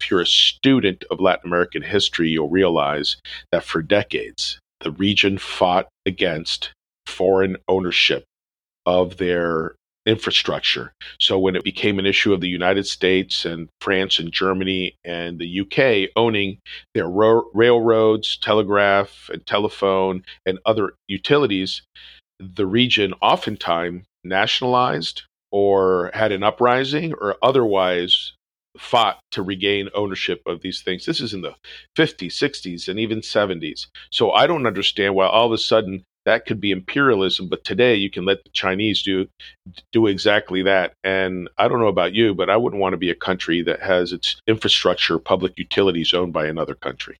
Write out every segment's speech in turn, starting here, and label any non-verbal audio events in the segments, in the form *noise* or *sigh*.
If you're a student of Latin American history, you'll realize that for decades, the region fought against foreign ownership of their infrastructure. So when it became an issue of the United States and France and Germany and the UK owning their ro- railroads, telegraph and telephone and other utilities, the region oftentimes nationalized or had an uprising or otherwise fought to regain ownership of these things. This is in the 50s, 60s, and even 70s. So I don't understand why all of a sudden that could be imperialism but today you can let the chinese do do exactly that. And i don't know about you but i wouldn't want to be a country that has its infrastructure public utilities owned by another country.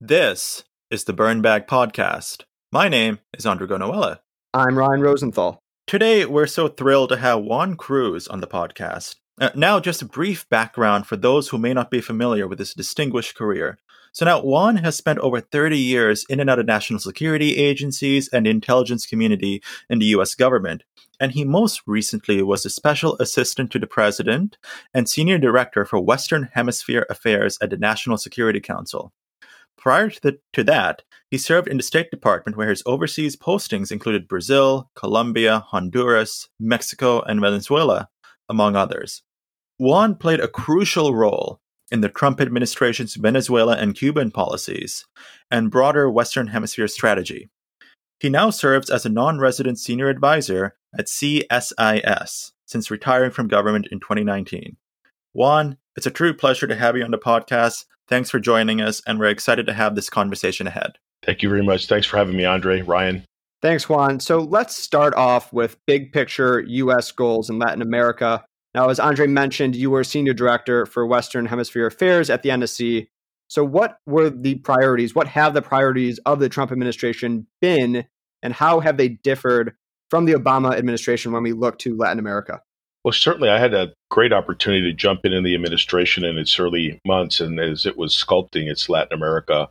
This is the burn bag podcast. My name is A'ndre Gonawela i'm ryan rosenthal today we're so thrilled to have juan cruz on the podcast uh, now, just a brief background for those who may not be familiar with his distinguished career. So now Juan has spent over 30 years in and out of national security agencies and intelligence community in the US government. And he most recently was a special assistant to the president and senior director for Western Hemisphere Affairs at the National Security Council. Prior to, the, to that, he served in the State Department where his overseas postings included Brazil, Colombia, Honduras, Mexico, and Venezuela, among others. Juan played a crucial role in the Trump administration's Venezuela and Cuban policies and broader Western Hemisphere strategy. He now serves as a non resident senior advisor at CSIS since retiring from government in 2019. Juan, it's a true pleasure to have you on the podcast. Thanks for joining us, and we're excited to have this conversation ahead. Thank you very much. Thanks for having me, A'ndre. Ryan. Thanks, Juan. So let's start off with big picture U.S. goals in Latin America. Now, as A'ndre mentioned, you were senior director for Western Hemisphere Affairs at the NSC. So, what were the priorities? What have the priorities of the Trump administration been, and how have they differed from the Obama administration when we look to Latin America? Well, certainly, I had a great opportunity to jump in in the administration in its early months, and as it was sculpting its Latin America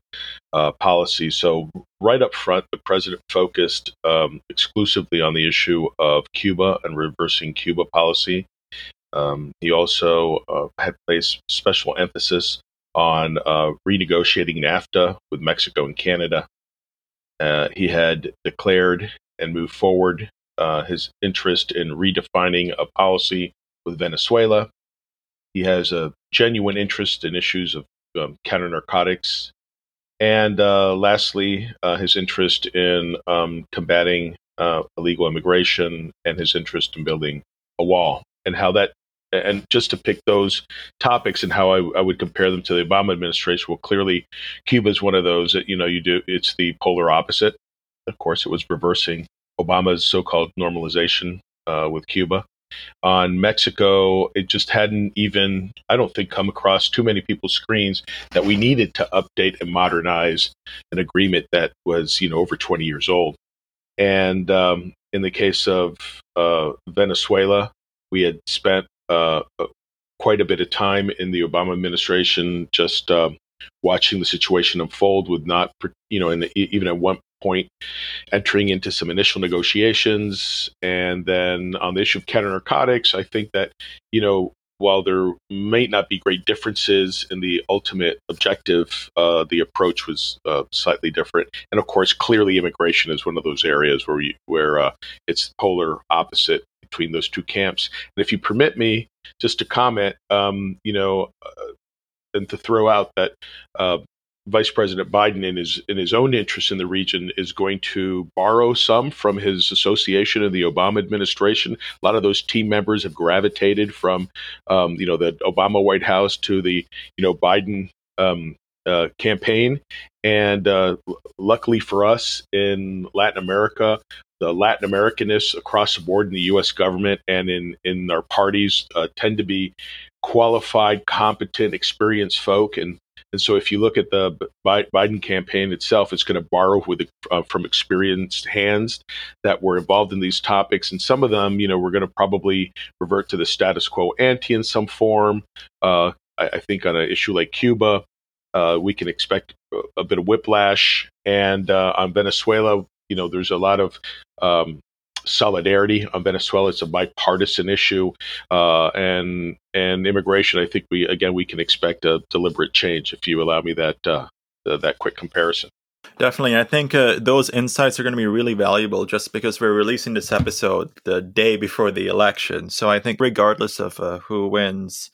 uh, policy. So, right up front, the president focused um, exclusively on the issue of Cuba and reversing Cuba policy. Um, he also uh, had placed special emphasis on uh, renegotiating NAFTA with Mexico and Canada. Uh, he had declared and moved forward uh, his interest in redefining a policy with Venezuela. He has a genuine interest in issues of um, counter narcotics. And uh, lastly, uh, his interest in um, combating illegal immigration and his interest in building a wall and how that and just to pick those topics and how I, I, would compare them to the Obama administration. Well, clearly, Cuba is one of those that you know you do. It's the polar opposite. Of course, it was reversing Obama's so-called normalization uh, with Cuba. On Mexico, it just hadn't even, I don't think, come across too many people's screens that we needed to update and modernize an agreement that was, you know, over 20 years old. And um, in the case of uh, Venezuela, we had spent uh, uh, quite a bit of time in the Obama administration just uh, watching the situation unfold with not, you know, the, even at one point entering into some initial negotiations. And then on the issue of counter narcotics, I think that, you know, while there may not be great differences in the ultimate objective, uh, the approach was uh, slightly different. And of course, clearly, immigration is one of those areas where where uh, it's polar opposite between those two camps. And if you permit me, just to comment, um, you know, uh, and to throw out that uh, Vice President Biden, in his in his own interest in the region, is going to borrow some from his association in the Obama administration. A lot of those team members have gravitated from, um, you know, the Obama White House to the, you know, Biden um, uh, campaign. And uh, luckily for us in Latin America, the Latin Americanists across the board in the U.S. government and in in our parties uh, tend to be qualified, competent, experienced folk, and and so if you look at the Biden campaign itself, it's going to borrow with uh, from experienced hands that were involved in these topics, and some of them, you know, we're going to probably revert to the status quo ante in some form. Uh, I, I think on an issue like Cuba, uh, we can expect a, bit of whiplash. And uh, on Venezuela, you know, there's a lot of um, solidarity on Venezuela. It's a bipartisan issue, uh, and and immigration. I think we again we can expect a deliberate change if you allow me that uh, that quick comparison. Definitely. I think uh, those insights are going to be really valuable just because we're releasing this episode the day before the election. So I think, regardless of uh, who wins,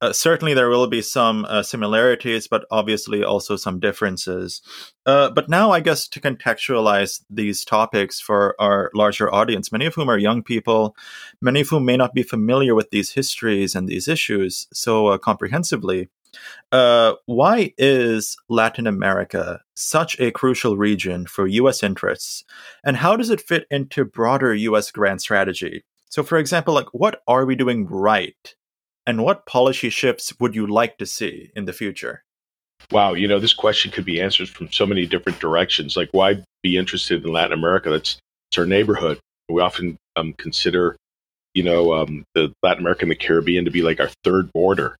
uh, certainly there will be some uh, similarities, but obviously also some differences. Uh, but now, I guess, to contextualize these topics for our larger audience, many of whom are young people, many of whom may not be familiar with these histories and these issues so uh, comprehensively. Uh, why is Latin America such a crucial region for U.S. interests, and how does it fit into broader U.S. grand strategy? So, for example, like what are we doing right and what policy shifts would you like to see in the future? Wow, you know, this question could be answered from so many different directions. Like, why be interested in Latin America? That's it's our neighborhood. We often um, consider, you know, um, the Latin America and the Caribbean to be like our third border.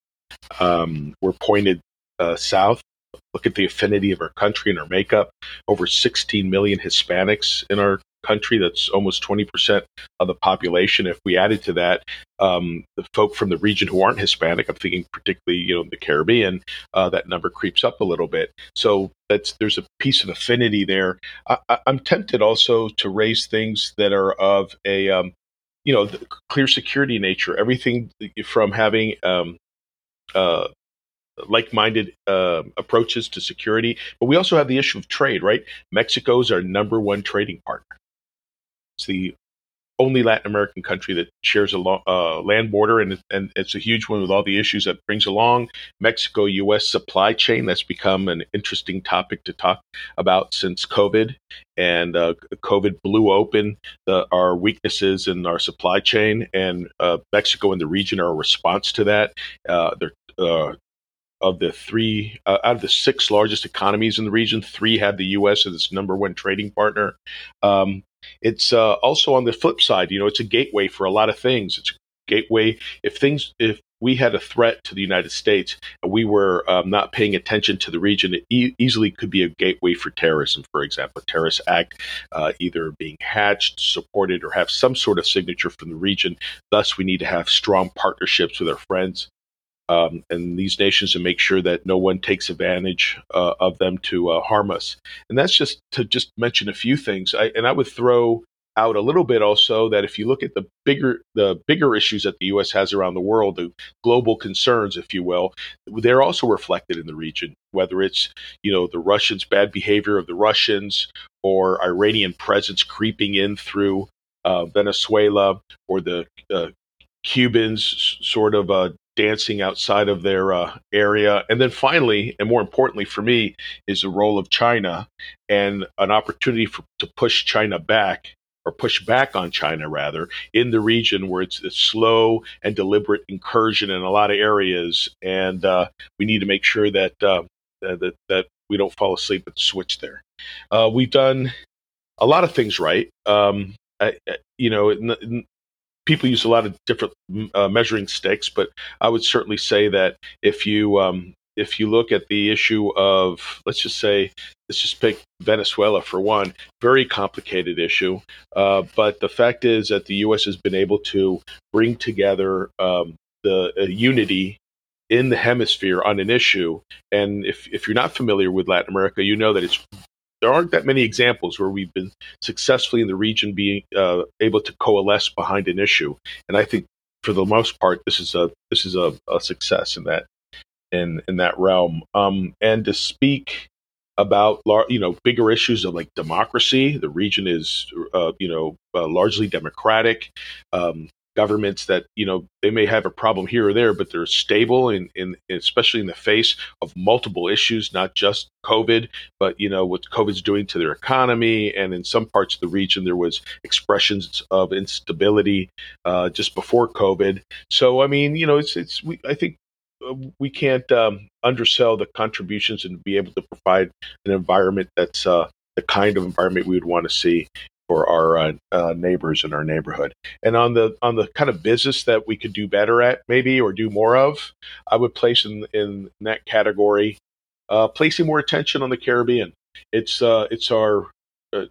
Um, we're pointed uh, south. Look at the affinity of our country and our makeup. Over 16 million Hispanics in our country. That's almost 20% of the population. If we added to that um, the folk from the region who aren't Hispanic, I'm thinking particularly, you know, the Caribbean, uh, that number creeps up a little bit. So that's there's a piece of affinity there. I, am tempted also to raise things that are of a, um, you know, clear security nature. Everything from having um, uh, like-minded uh, approaches to security, but we also have the issue of trade. Right, Mexico is our number one trading partner. It's the only Latin American country that shares a lo- uh, land border, and, and it's a huge one with all the issues that brings along. Mexico U.S. supply chain that's become an interesting topic to talk about since COVID, and uh, COVID blew open the, our weaknesses in our supply chain, and uh, Mexico and the region are a response to that. Uh, they're uh, of the three uh, out of the six largest economies in the region, three have the U.S. as its number one trading partner. Um, it's uh, also on the flip side, you know, it's a gateway for a lot of things. It's a gateway if things if we had a threat to the United States and we were um, not paying attention to the region, it e- easily could be a gateway for terrorism, for example, a terrorist act uh, either being hatched, supported, or have some sort of signature from the region. Thus, we need to have strong partnerships with our friends um, and these nations and make sure that no one takes advantage uh, of them to uh, harm us. And that's just to just mention a few things. I, and I would throw out a little bit also that if you look at the bigger the bigger issues that the U.S. has around the world, the global concerns, if you will, they're also reflected in the region. Whether it's you know the Russians' bad behavior of the Russians or Iranian presence creeping in through uh, Venezuela or the uh, Cubans sort of uh, dancing outside of their uh, area. And then finally, and more importantly for me, is the role of China and an opportunity for, to push China back or push back on China rather in the region where it's a slow and deliberate incursion in a lot of areas. And uh, we need to make sure that, uh, that, that we don't fall asleep at the switch there. Uh, we've done a lot of things right. Um, I, you know, people use a lot of different uh, measuring sticks, but I would certainly say that if you um, if you look at the issue of let's just say let's just pick Venezuela for one, very complicated issue. Uh, but the fact is that the U.S. has been able to bring together um, the uh, unity in the hemisphere on an issue. And if, if you're not familiar with Latin America, you know that it's there aren't that many examples where we've been successfully in the region being uh, able to coalesce behind an issue. And I think for the most part, this is a this is a, a success in that in in that realm. Um, and to speak about you know bigger issues of like democracy, the region is uh, you know uh, largely democratic. Um, governments that you know they may have a problem here or there, but they're stable, and especially in the face of multiple issues, not just COVID, but you know what COVID's doing to their economy, and in some parts of the region there was expressions of instability uh, just before COVID. So I mean, you know, it's it's we, I think uh, we can't um, undersell the contributions and be able to provide an environment that's uh, the kind of environment we would want to see for our uh, uh, neighbors in our neighborhood. And on the on the kind of business that we could do better at, maybe or do more of, I would place in in that category, uh, placing more attention on the Caribbean. It's uh, it's our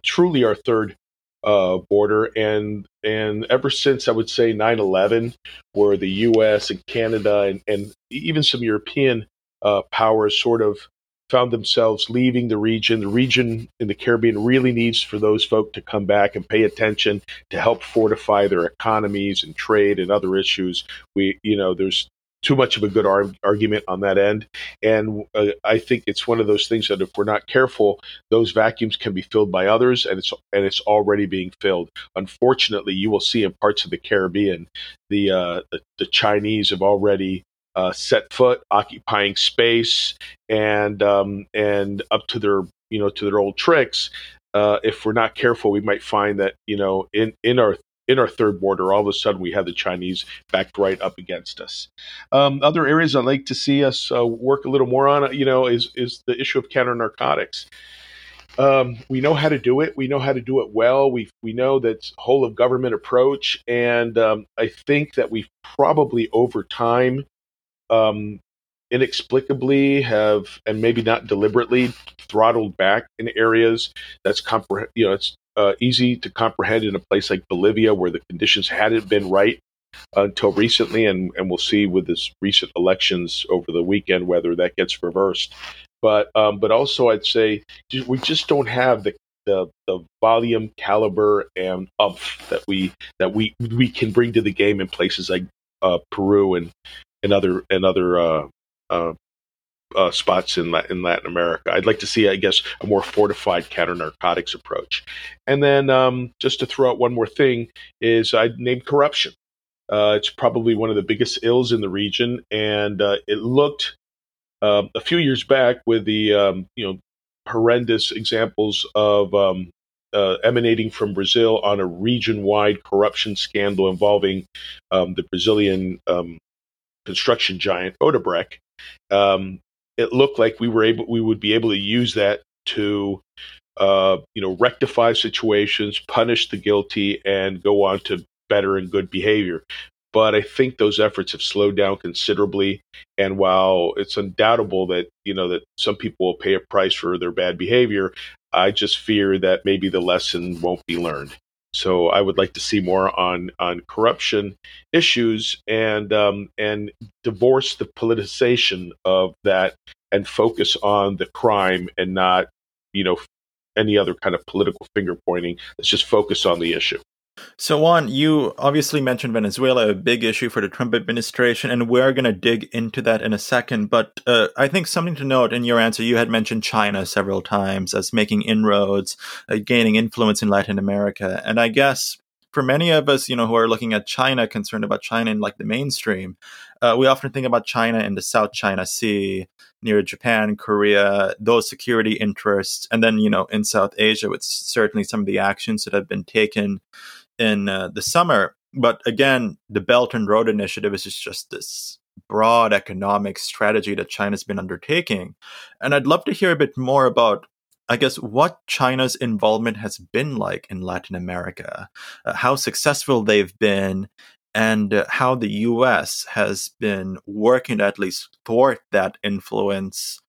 truly our third uh, border, and and ever since I would say 9/11, where the U.S. and Canada and, and even some European uh, powers sort of found themselves leaving the region. The region in the Caribbean really needs for those folk to come back and pay attention to help fortify their economies and trade and other issues. We, you know, there's too much of a good ar- argument on that end. And uh, I think it's one of those things that if we're not careful, those vacuums can be filled by others, and it's and it's already being filled. Unfortunately, you will see in parts of the Caribbean, the uh, the, the Chinese have already uh, set foot, occupying space, and um, and up to their you know to their old tricks. Uh, if we're not careful, we might find that you know in in our in our third border, all of a sudden we have the Chinese backed right up against us. Um, other areas I'd like to see us uh, work a little more on, you know, is is the issue of counter narcotics. Um, we know how to do it. We know how to do it well. We we know that whole of government approach, and um, I think that we've probably over time, um, inexplicably have, and maybe not deliberately, throttled back in areas that's comprehend. You know, it's uh, easy to comprehend in a place like Bolivia, where the conditions hadn't been right until recently, and, and we'll see with this recent elections over the weekend whether that gets reversed. But um, but also, I'd say we just don't have the the, the volume, caliber, and umph that we that we we can bring to the game in places like uh, Peru and and other and other uh, uh, uh, spots in, in Latin America. I'd like to see, I guess, a more fortified counter narcotics approach. And then, um, just to throw out one more thing, is I'd name corruption. Uh, it's probably one of the biggest ills in the region, and uh, it looked um, a few years back with the um, you know horrendous examples of um, uh, emanating from Brazil on a region-wide corruption scandal involving um, the Brazilian um, construction giant Odebrecht. Um, it looked like we were able we would be able to use that to uh, you know rectify situations, punish the guilty, and go on to better and good behavior. But I think those efforts have slowed down considerably. And while it's undoubtable that you know that some people will pay a price for their bad behavior, I just fear that maybe the lesson won't be learned. So I would like to see more on on corruption issues and um, and divorce the politicization of that and focus on the crime and not you know any other kind of political finger pointing. Let's just focus on the issue. So, Juan, you obviously mentioned Venezuela, a big issue for the Trump administration, and we're going to dig into that in a second. But uh, I think something to note in your answer, you had mentioned China several times as making inroads, uh, gaining influence in Latin America. And I guess for many of us, you know, who are looking at China, concerned about China in like the mainstream, uh, we often think about China in the South China Sea, near Japan, Korea, those security interests, and then you know in South Asia, with certainly some of the actions that have been taken in uh, the summer. But again, the Belt and Road Initiative is just this broad economic strategy that China's been undertaking. And I'd love to hear a bit more about, I guess, what China's involvement has been like in Latin America, uh, how successful they've been, and uh, how the US has been working to at least thwart that influence,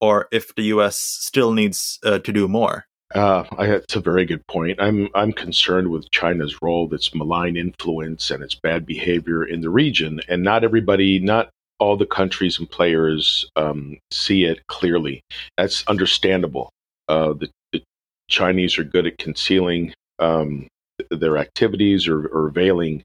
or if the US still needs uh, to do more. Uh, I, it's a very good point. I'm I'm concerned with China's role, its malign influence, and its bad behavior in the region. And not everybody, not all the countries and players um, see it clearly. That's understandable. Uh, the, the, Chinese are good at concealing um, their activities or, or veiling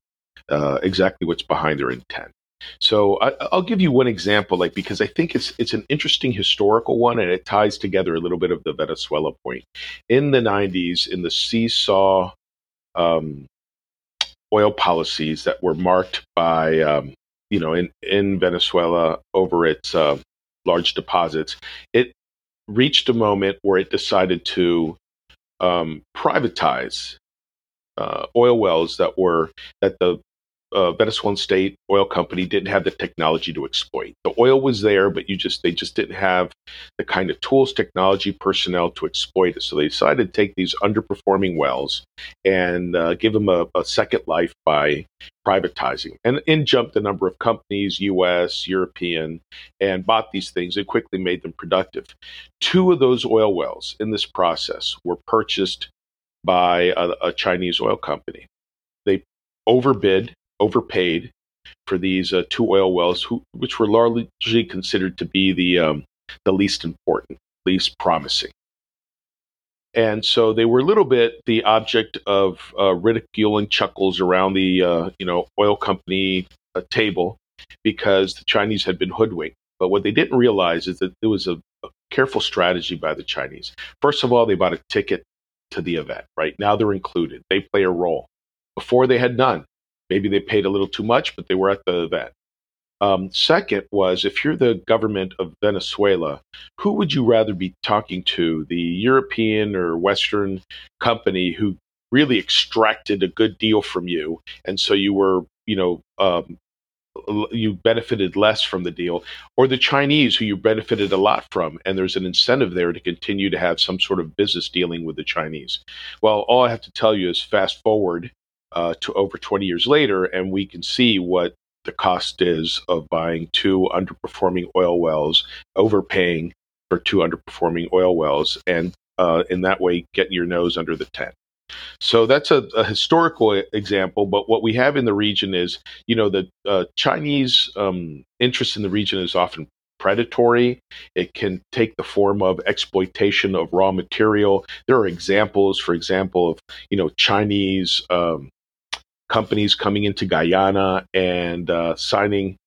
uh, exactly what's behind their intent. So I, will give you one example, like because I think it's it's an interesting historical one, and it ties together a little bit of the Venezuela point. In the '90s, in the seesaw um, oil policies that were marked by, um, you know, in in Venezuela over its uh, large deposits, it reached a moment where it decided to um, privatize uh, oil wells that were that the uh, Venezuelan state oil company didn't have the technology to exploit. The oil was there, but you just they just didn't have the kind of tools, technology, personnel to exploit it. So they decided to take these underperforming wells and uh, give them a, a, second life by privatizing. And in jumped a number of companies, U.S., European, and bought these things and quickly made them productive. Two of those oil wells in this process were purchased by a, a Chinese oil company. They overbid, overpaid for these uh, two oil wells, who, which were largely considered to be the um, the least important, least promising. And so they were a little bit the object of uh, ridicule and chuckles around the uh, you know oil company uh, table because the Chinese had been hoodwinked. But what they didn't realize is that there was a, a careful strategy by the Chinese. First of all, they bought a ticket to the event. Right now, they're included. They play a role. Before they had none. Maybe they paid a little too much, but they were at the event. Um, second was if you're the government of Venezuela, who would you rather be talking to? The European or Western company who really extracted a good deal from you, and so you were, you know, um, you benefited less from the deal, or the Chinese who you benefited a lot from, and there's an incentive there to continue to have some sort of business dealing with the Chinese. Well, all I have to tell you is fast forward uh, to over 20 years later, and we can see what the cost is of buying two underperforming oil wells, overpaying for two underperforming oil wells, and uh, in that way getting your nose under the tent. So that's a, a, historical example. But what we have in the region is, you know, the uh, Chinese um, interest in the region is often predatory. It can take the form of exploitation of raw material. There are examples, for example, of you know Chinese um, companies coming into Guyana and uh, signing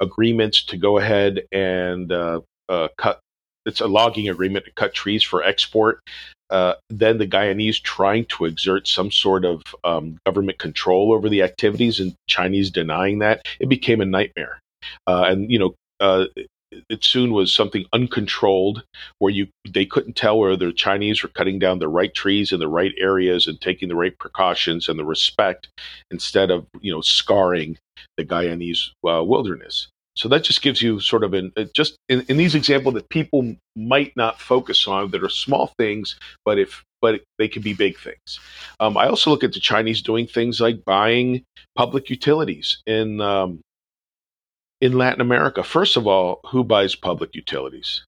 agreements to go ahead and uh, uh, cut. It's a logging agreement to cut trees for export. Uh, then the Guyanese trying to exert some sort of um, government control over the activities, and Chinese denying that. It became a nightmare. Uh, and you know, uh, it soon was something uncontrolled where you they couldn't tell whether the Chinese were cutting down the right trees in the right areas and taking the right precautions and the respect instead of you know scarring the Guyanese uh, wilderness. So that just gives you sort of an uh, just in, in these examples that people might not focus on that are small things, but if but they can be big things. Um, I also look at the Chinese doing things like buying public utilities in um, in Latin America, first of all, who buys public utilities?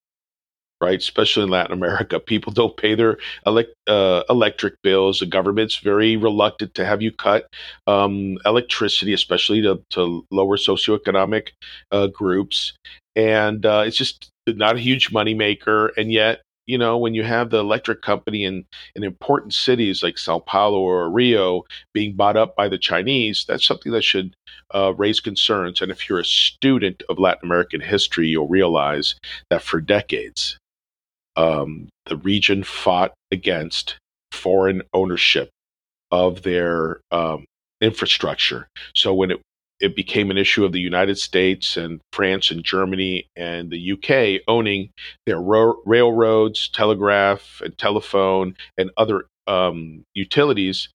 Right, especially in Latin America, *laughs* people don't pay their elect, uh, electric bills. The government's very reluctant to have you cut um, electricity, especially to, to lower socioeconomic uh, groups, and uh, it's just not a huge moneymaker. And yet, you know, when you have the electric company in, in important cities like Sao Paulo or Rio being bought up by the Chinese, that's something that should uh, raise concerns. And if you're a student of Latin American history, you'll realize that for decades, um, the region fought against foreign ownership of their um, infrastructure. So when it it became an issue of the United States and France and Germany and the UK owning their ro- railroads, telegraph, and telephone, and other um, utilities.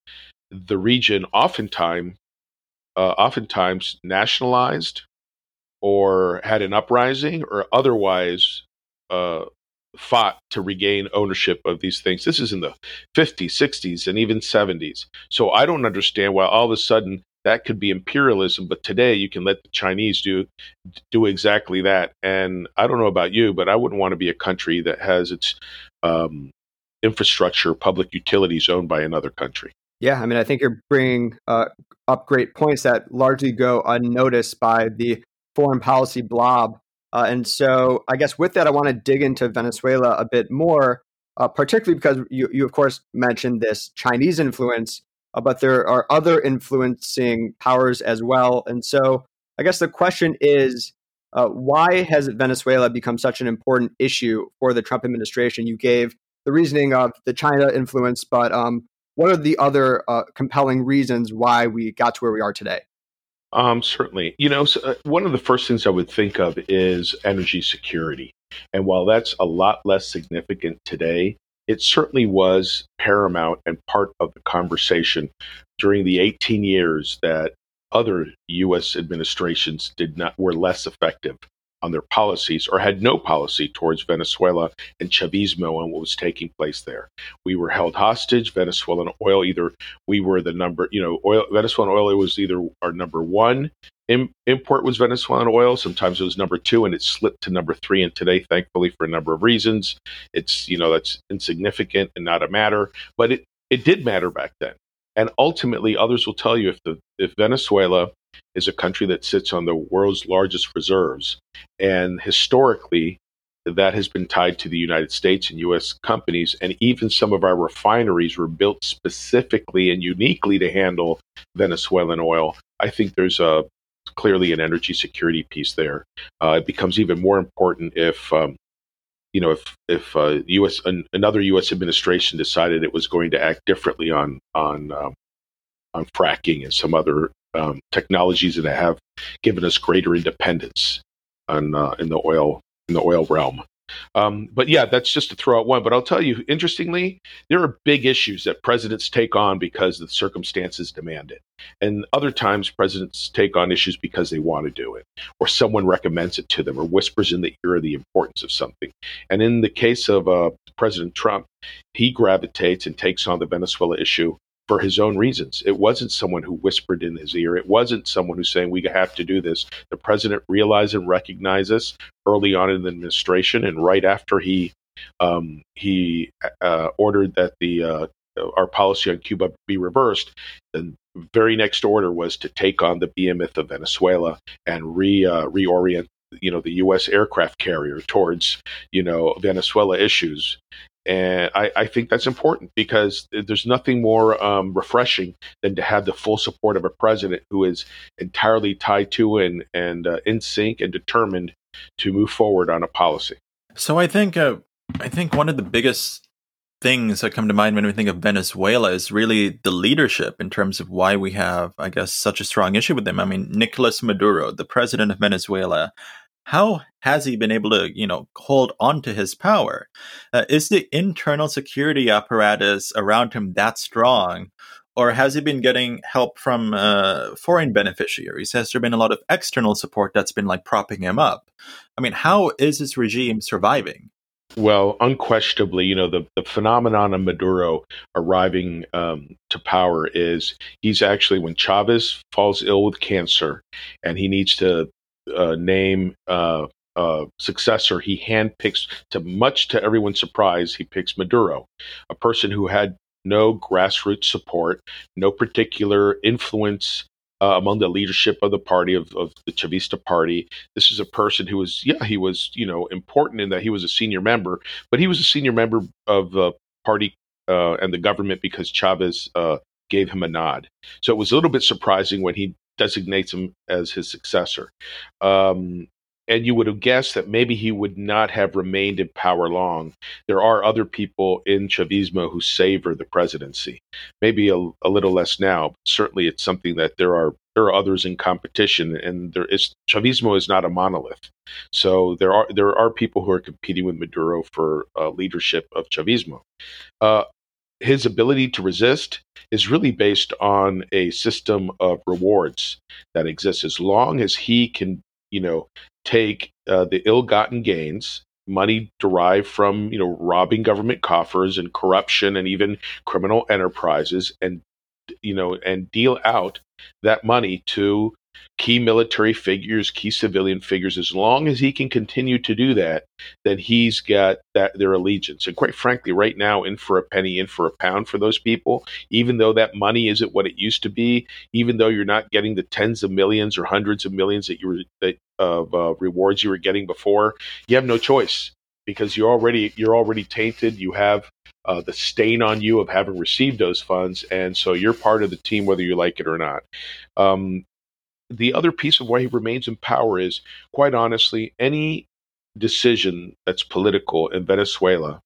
The region oftentimes, uh, oftentimes nationalized or had an uprising or otherwise uh, fought to regain ownership of these things. This is in the 50s, 60s, and even 70s. So I don't understand why all of a sudden that could be imperialism but today you can let the chinese do do exactly that. And i don't know about you but i wouldn't want to be a country that has its um, infrastructure public utilities owned by another country. Yeah i mean i think you're bringing uh, up great points that largely go unnoticed by the foreign policy blob. Uh, and so i guess with that i want to dig into venezuela a bit more uh, particularly because you, you of course mentioned this chinese influence uh, but there are other influencing powers as well. And so I guess the question is uh, why has Venezuela become such an important issue for the Trump administration? You gave the reasoning of the China influence, but um, what are the other uh, compelling reasons why we got to where we are today? Um, certainly. You know, so, uh, one of the first things I would think of is energy security. And while that's a lot less significant today, it certainly was paramount and part of the conversation during the 18 years that other U.S. administrations did not were less effective on their policies or had no policy towards Venezuela and Chavismo and what was taking place there. We were held hostage. Venezuelan oil either we were the number, you know, oil Venezuelan oil was either our number one Im- import was Venezuelan oil. Sometimes it was number two, and it slipped to number three. And today, thankfully, for a number of reasons, it's you know that's insignificant and not a matter. But it it did matter back then. And ultimately, others will tell you if the if Venezuela is a country that sits on the world's largest reserves, and historically that has been tied to the United States and U.S. companies, and even some of our refineries were built specifically and uniquely to handle Venezuelan oil. I think there's a clearly an energy security piece there. Uh, it becomes even more important if um, you know if if uh, U.S. An, another U.S. administration decided it was going to act differently on on um, on fracking and some other um, technologies that have given us greater independence on uh, in the oil in the oil realm. Um, but yeah, that's just to throw out one. But I'll tell you, interestingly, there are big issues that presidents take on because the circumstances demand it. And other times, presidents take on issues because they want to do it, or someone recommends it to them, or whispers in the ear the importance of something. And in the case of uh, President Trump, he gravitates and takes on the Venezuela issue for his own reasons. It wasn't someone who whispered in his ear. It wasn't someone who's saying we have to do this. The president realized and recognized this early on in the administration, and right after he um, he uh, ordered that the uh, our policy on Cuba be reversed. The very next order was to take on the behemoth of Venezuela and re uh, reorient you know the U.S. aircraft carrier towards you know Venezuela issues, and I, I, think that's important because there's nothing more um, refreshing than to have the full support of a president who is entirely tied to and, and uh, in sync and determined to move forward on a policy. So I think uh, I think one of the biggest things that come to mind when we think of Venezuela is really the leadership in terms of why we have, I guess, such a strong issue with them. I mean, Nicolas Maduro, the president of Venezuela, how has he been able to, you know, hold on to his power? Uh, is the internal security apparatus around him that strong? Or has he been getting help from uh, foreign beneficiaries? Has there been a lot of external support that's been like propping him up? I mean, how is this regime surviving? Well, unquestionably, you know, the, the phenomenon of Maduro arriving um, to power is he's actually, when Chavez falls ill with cancer and he needs to uh, name uh, uh, successor, he handpicks, to much to everyone's surprise, he picks Maduro, a person who had no grassroots support, no particular influence uh, among the leadership of the party of, of, the Chavista party. This is a person who was, yeah, he was, you know, important in that he was a senior member, but he was a senior member of the party uh, and the government because Chavez uh, gave him a nod. So it was a little bit surprising when he designates him as his successor. Um, and you would have guessed that maybe he would not have remained in power long. There are other people in Chavismo who savor the presidency. Maybe a, a little less now, but certainly it's something that there are there are others in competition, and there is Chavismo is not a monolith. So there are there are people who are competing with Maduro for uh, leadership of Chavismo. Uh, his ability to resist is really based on a system of rewards that exists. As long as he can you know take uh, the ill-gotten gains money derived from you know robbing government coffers and corruption and even criminal enterprises and you know and deal out that money to key military figures, key civilian figures. As long as he can continue to do that, then he's got that their allegiance. And quite frankly, right now, in for a penny, in for a pound for those people, even though that money isn't what it used to be, even though you're not getting the tens of millions or hundreds of millions that you were that of uh, rewards you were getting before, you have no choice because you're already you're already tainted. You have uh, the stain on you of having received those funds, and so you're part of the team whether you like it or not. Um, the other piece of why he remains in power is, quite honestly, any decision that's political in Venezuela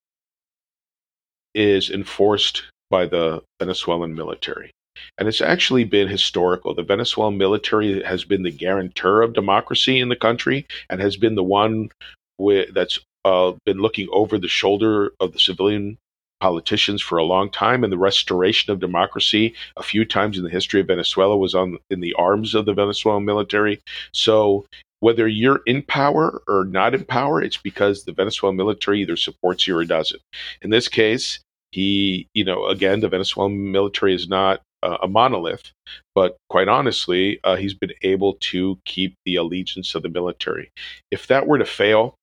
is enforced by the Venezuelan military. And it's actually been historical. The Venezuelan military has been the guarantor of democracy in the country and has been the one with, that's uh, been looking over the shoulder of the civilian politicians for a long time, and the restoration of democracy a few times in the history of Venezuela was on in the arms of the Venezuelan military. So whether you're in power or not in power, it's because the Venezuelan military either supports you or doesn't. In this case, he, you know, again, the Venezuelan military is not uh, a monolith, but quite honestly, uh, he's been able to keep the allegiance of the military. If that were to fail,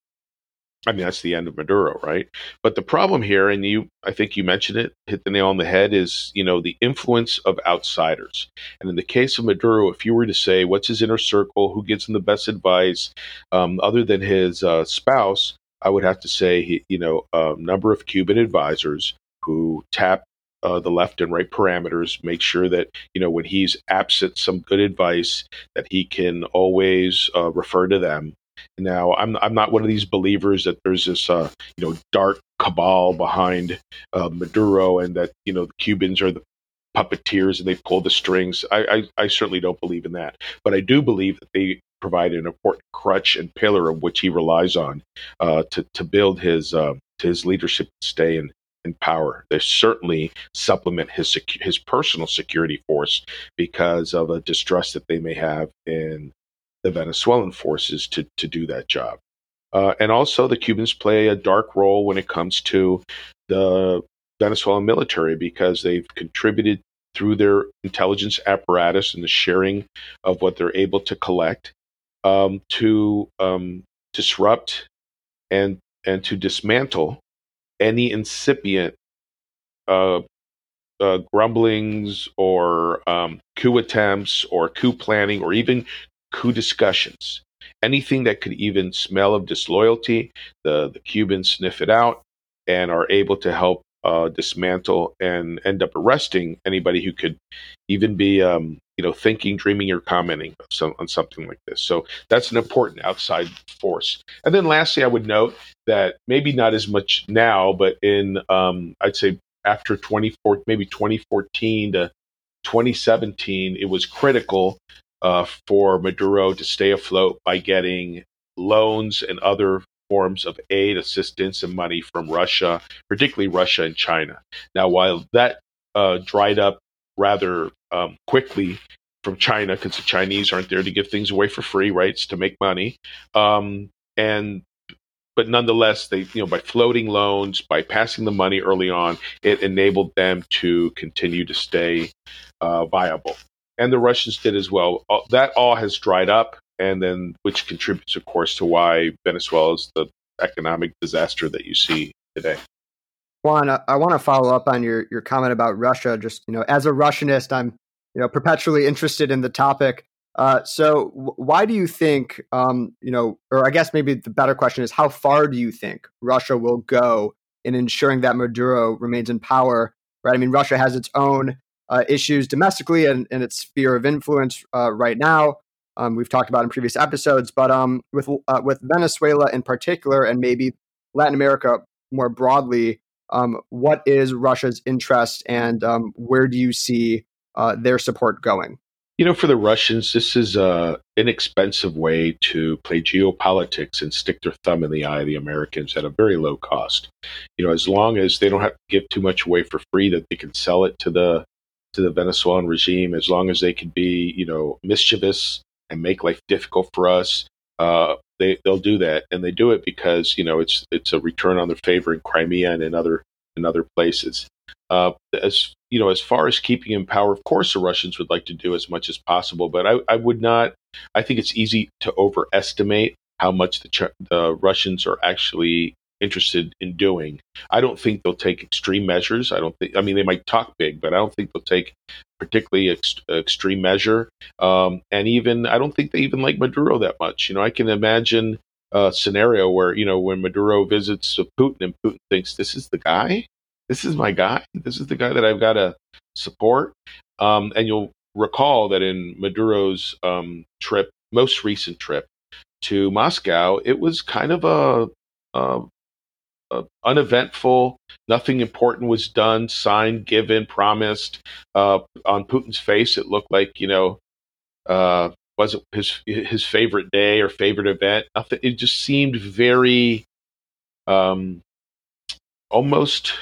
I mean, that's the end of Maduro, right? But the problem here, and you, I think you mentioned it, hit the nail on the head, is you know the influence of outsiders. And in the case of Maduro, if you were to say what's his inner circle, who gives him the best advice, um, other than his uh, spouse, I would have to say, he, you know, a number of Cuban advisors who tap uh, the left and right parameters, make sure that you know when he's absent some good advice that he can always uh, refer to them. Now, I'm I'm not one of these believers that there's this uh, you know dark cabal behind uh, Maduro and that you know the Cubans are the puppeteers and they pull the strings. I, I, I certainly don't believe in that, but I do believe that they provide an important crutch and pillar of which he relies on uh, to to build his uh, his leadership stay in in power. They certainly supplement his sec- his personal security force because of a distrust that they may have in the Venezuelan forces to to do that job. Uh, and also, the Cubans play a dark role when it comes to the Venezuelan military because they've contributed through their intelligence apparatus and the sharing of what they're able to collect um, to um, disrupt and and to dismantle any incipient uh, uh, grumblings or um, coup attempts or coup planning or even coup discussions. Anything that could even smell of disloyalty, the, the Cubans sniff it out and are able to help uh, dismantle and end up arresting anybody who could even be, um, you know, thinking, dreaming, or commenting on something like this. So that's an important outside force. And then lastly, I would note that maybe not as much now, but in um, I'd say after 24, maybe 2014 to 2017, it was critical uh, for Maduro to stay afloat by getting loans and other forms of aid, assistance, and money from Russia, particularly Russia and China. Now, while that uh, dried up rather um, quickly from China, because the Chinese aren't there to give things away for free, right? It's to make money. Um, and but nonetheless, they you know by floating loans, by passing the money early on, it enabled them to continue to stay uh, viable. And the Russians did as well. That all has dried up and then which contributes, of course, to why Venezuela is the economic disaster that you see today. Juan, I, want to follow up on your your comment about Russia. Just you know, as a Russianist, I'm you know perpetually interested in the topic. Uh, so, why do you think, um, you know, or I guess maybe the better question is, how far do you think Russia will go in ensuring that Maduro remains in power? Right. I mean, Russia has its own uh, issues domestically and, and, its sphere of influence uh, right now um, we've talked about in previous episodes. But um, with uh, with Venezuela in particular, and maybe Latin America more broadly, um, what is Russia's interest, and um, where do you see uh, their support going? You know, for the Russians, this is a inexpensive way to play geopolitics and stick their thumb in the eye of the Americans at a very low cost. You know, as long as they don't have to give too much away for free, that they can sell it to the to the Venezuelan regime, as long as they can be, you know, mischievous and make life difficult for us, uh, they they'll do that, and they do it because you know it's it's a return on their favor in Crimea and in other in other places. Uh, as you know, as far as keeping in power, of course, the Russians would like to do as much as possible, but I, I would not. I think it's easy to overestimate how much the, the Russians are actually interested in doing. I don't think they'll take extreme measures. I don't think. I mean, they might talk big, but I don't think they'll take particularly ex- extreme measure. Um, and even I don't think they even like Maduro that much. You know, I can imagine a scenario where you know when Maduro visits Putin and Putin thinks this is the guy. This is my guy. This is the guy that I've got to support. Um, and you'll recall that in Maduro's um, trip, most recent trip to Moscow, it was kind of a, a uh, uneventful. Nothing important was done, signed, given, promised. Uh, on Putin's face, it looked like you know uh, wasn't his his favorite day or favorite event. Nothing. It just seemed very, um, almost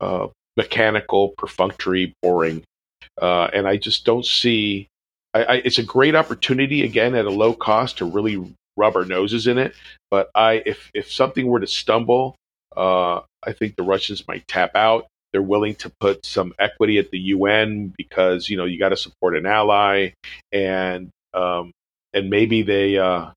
uh, mechanical, perfunctory, boring. Uh, and I just don't see. I, I, it's a great opportunity again at a low cost to really rub our noses in it. But I, if if something were to stumble uh, I think the Russians might tap out. They're willing to put some equity at the UN because you know you got to support an ally, and um, and maybe they uh,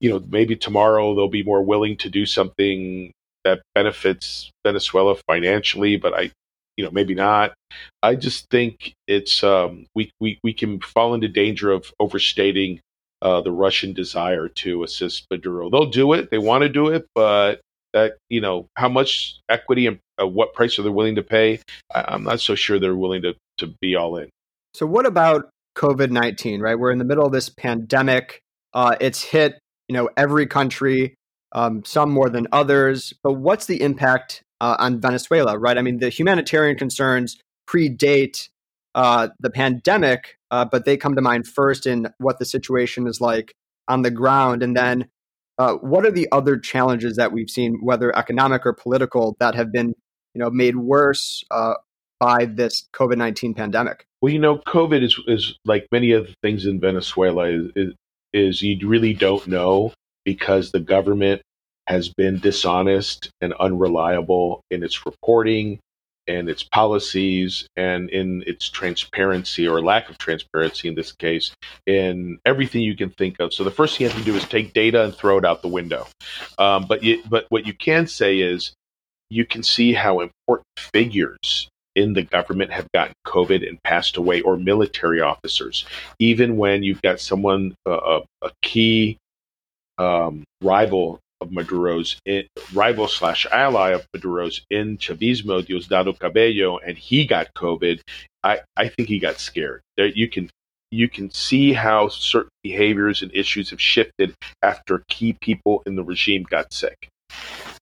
you know, maybe tomorrow they'll be more willing to do something that benefits Venezuela financially, but I, you know, maybe not. I just think it's um, we we we can fall into danger of overstating uh, the Russian desire to assist Maduro. They'll do it; they want to do it, but that you know how much equity and uh, what price are they willing to pay? I, am not so sure they're willing to to be all in. So, what about COVID nineteen? Right, we're in the middle of this pandemic. Uh, it's hit you know every country, um, some more than others. But what's the impact uh, on Venezuela? Right, I mean the humanitarian concerns predate uh, the pandemic, uh, but they come to mind first in what the situation is like on the ground, and then uh, what are the other challenges that we've seen, whether economic or political, that have been you know made worse uh, by this COVID nineteen pandemic? Well, you know, COVID is is like many of the things in Venezuela is, is, is you really don't know because the government has been dishonest and unreliable in its reporting and its policies and in its transparency or lack of transparency in this case in everything you can think of. So the first thing you have to do is take data and throw it out the window. Um, but you, but what you can say is you can see how important figures in the government have gotten COVID and passed away, or military officers. Even when you've got someone, uh, a, key um, rival of Maduro's, rival slash ally of Maduro's in Chavismo, Diosdado Cabello, and he got COVID, I, I think he got scared. There, you can you can see how certain behaviors and issues have shifted after key people in the regime got sick.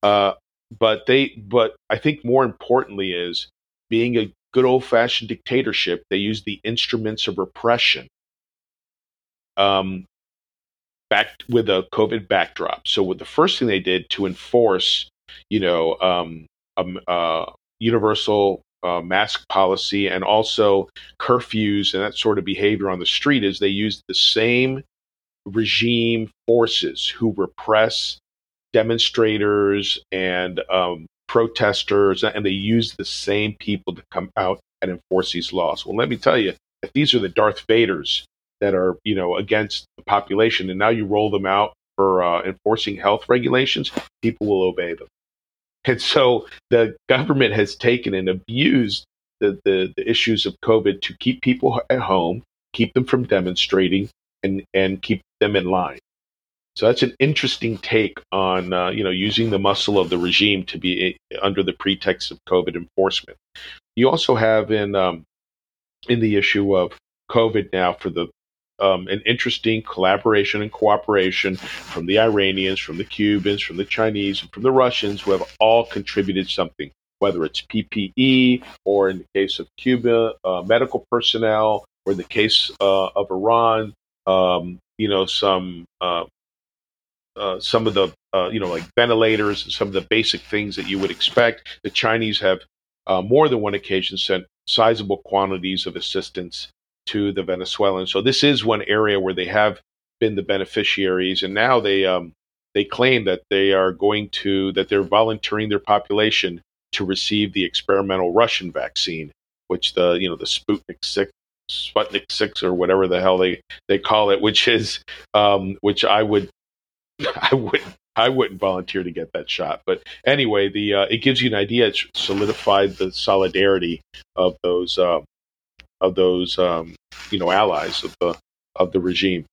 Uh, but they, but I think more importantly is being a good old fashioned dictatorship. They use the instruments of repression. Um, back with a COVID backdrop. So, the first thing they did to enforce, you know, um, a, uh, universal uh, mask policy and also curfews and that sort of behavior on the street is they used the same regime forces who repress demonstrators and um, protesters, and they use the same people to come out and enforce these laws. Well, let me tell you, if these are the Darth Vaders that are, you know, against the population, and now you roll them out for uh, enforcing health regulations, people will obey them. And so the government has taken and abused the, the, the issues of COVID to keep people at home, keep them from demonstrating, and, and keep them in line. So that's an interesting take on uh, you know using the muscle of the regime to be a, under the pretext of COVID enforcement. You also have in um, in the issue of COVID now for the um, an interesting collaboration and cooperation from the Iranians, from the Cubans, from the Chinese, and from the Russians, who have all contributed something, whether it's PPE or in the case of Cuba, uh, medical personnel, or in the case uh, of Iran, um, you know, some uh, uh, some of the uh, you know like ventilators some of the basic things that you would expect. The Chinese have uh, more than one occasion sent sizable quantities of assistance to the Venezuelans. So this is one area where they have been the beneficiaries, and now they um, they claim that they are going to that they're volunteering their population to receive the experimental Russian vaccine, which the you know the Sputnik six Sputnik six or whatever the hell they they call it, which is um, which I would *laughs* I wouldn't. I wouldn't volunteer to get that shot. But anyway, the uh, it gives you an idea. It solidified the solidarity of those um, of those um, you know allies of the of the regime.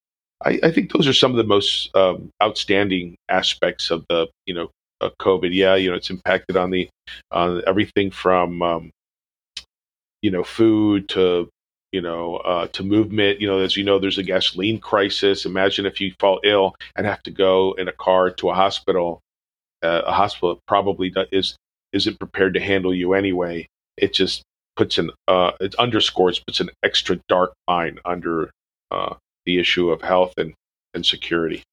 I, I think those are some of the most um, outstanding aspects of the you know uh, COVID. Yeah, you know it's impacted on the on everything from um, you know food to you know, uh, to movement. You know, as you know, there's a gasoline crisis. Imagine if you fall ill and have to go in a car to a hospital. Uh, a hospital probably is isn't prepared to handle you anyway. It just puts an uh, it underscores puts an extra dark line under uh, the issue of health and and security.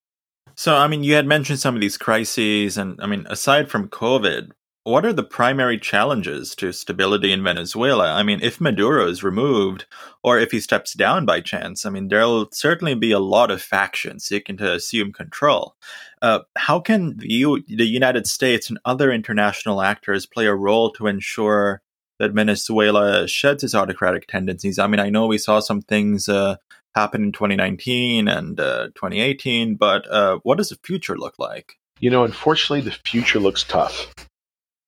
So, I mean, you had mentioned some of these crises, and I mean, aside from COVID, what are the primary challenges to stability in Venezuela? I mean, if Maduro is removed or if he steps down by chance, I mean, there'll certainly be a lot of factions seeking to assume control. Uh, how can the, the United States and other international actors play a role to ensure that Venezuela sheds its autocratic tendencies? I mean, I know we saw some things uh, happened in 2019 and uh, 2018, but uh, what does the future look like? You know, unfortunately, the future looks tough.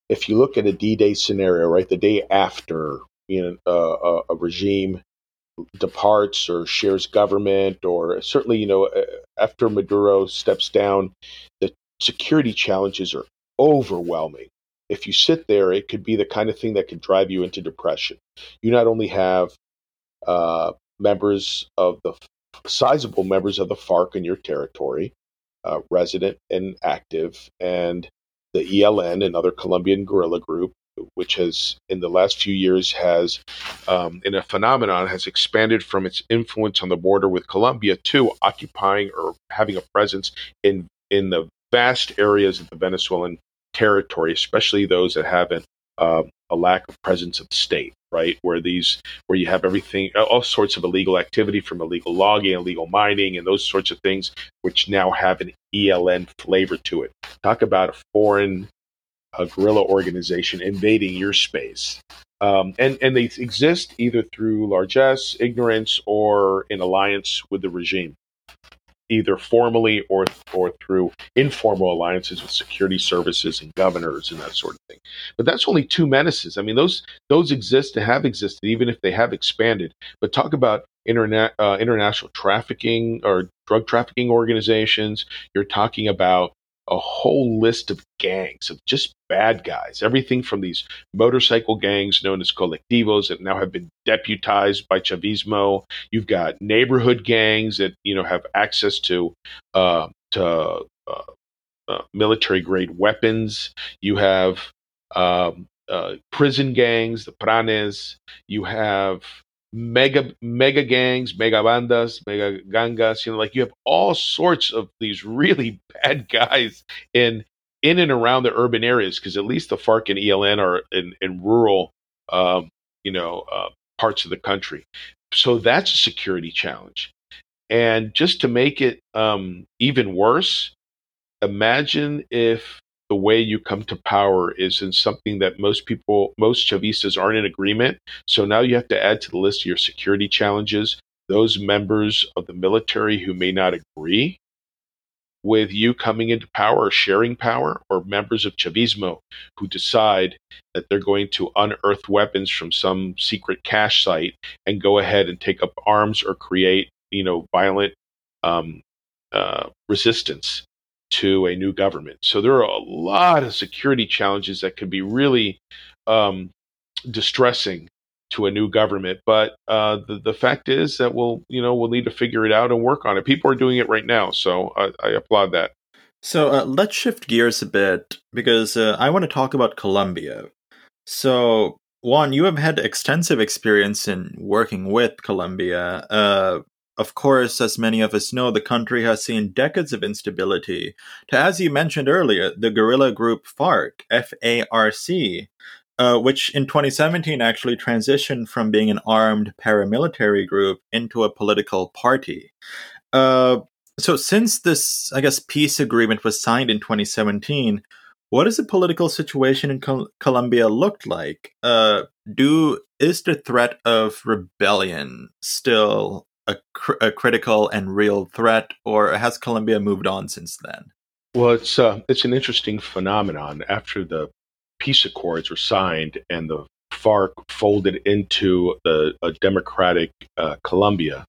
If you look at a D-Day scenario, right, the day after you know uh, a regime departs or shares government, or certainly you know uh, after Maduro steps down, the security challenges are overwhelming. If you sit there, it could be the kind of thing that could drive you into depression. You not only have uh, members of the sizable members of the FARC in your territory, uh, resident and active, and the ELN, another Colombian guerrilla group, which has in the last few years has um, in a phenomenon has expanded from its influence on the border with Colombia to occupying or having a presence in in the vast areas of the Venezuelan territory, especially those that have an, uh, a lack of presence of state right? Where these, where you have everything, all sorts of illegal activity from illegal logging, illegal mining, and those sorts of things, which now have an ELN flavor to it. Talk about a foreign a guerrilla organization invading your space. Um, and, and they exist either through largesse, ignorance, or in alliance with the regime either formally or or through informal alliances with security services and governors and that sort of thing. But that's only two menaces. I mean, those those exist and have existed, even if they have expanded. But talk about internet uh, international trafficking or drug trafficking organizations. You're talking about a whole list of gangs of just bad guys. Everything from these motorcycle gangs known as colectivos that now have been deputized by Chavismo. You've got neighborhood gangs that you know have access to uh, to uh, uh, military grade weapons. You have um, uh, prison gangs, the pranes. You have mega mega gangs, mega bandas, mega gangas. You know, like you have all sorts of these really *laughs* bad guys in in and around the urban areas because at least the FARC and ELN are in, in rural, um, you know, uh, parts of the country. So that's a security challenge. And just to make it um, even worse, imagine if the way you come to power is in something that most people, most Chavistas aren't in agreement. So now you have to add to the list of your security challenges those members of the military who may not agree with you coming into power sharing power, or members of Chavismo who decide that they're going to unearth weapons from some secret cache site and go ahead and take up arms or create, you know, violent um, uh, resistance to a new government. So there are a lot of security challenges that could be really um, distressing to a new government. But uh, the the fact is that we'll you know we'll need to figure it out and work on it. People are doing it right now, so I, I applaud that. So uh, let's shift gears a bit because uh, I want to talk about Colombia. So Juan, you have had extensive experience in working with Colombia. Of course, as many of us know, the country has seen decades of instability. To, as you mentioned earlier, the guerrilla group FARC, F A R C, uh, which in 2017 actually transitioned from being an armed paramilitary group into a political party. Uh, so, since this, I guess, peace agreement was signed in 2017, what does the political situation in Col- Colombia look like? Uh, do is the threat of rebellion still a, cr- a critical and real threat, or has Colombia moved on since then? Well, it's uh, it's an interesting phenomenon. After the peace accords were signed and the FARC folded into the a democratic uh, Colombia,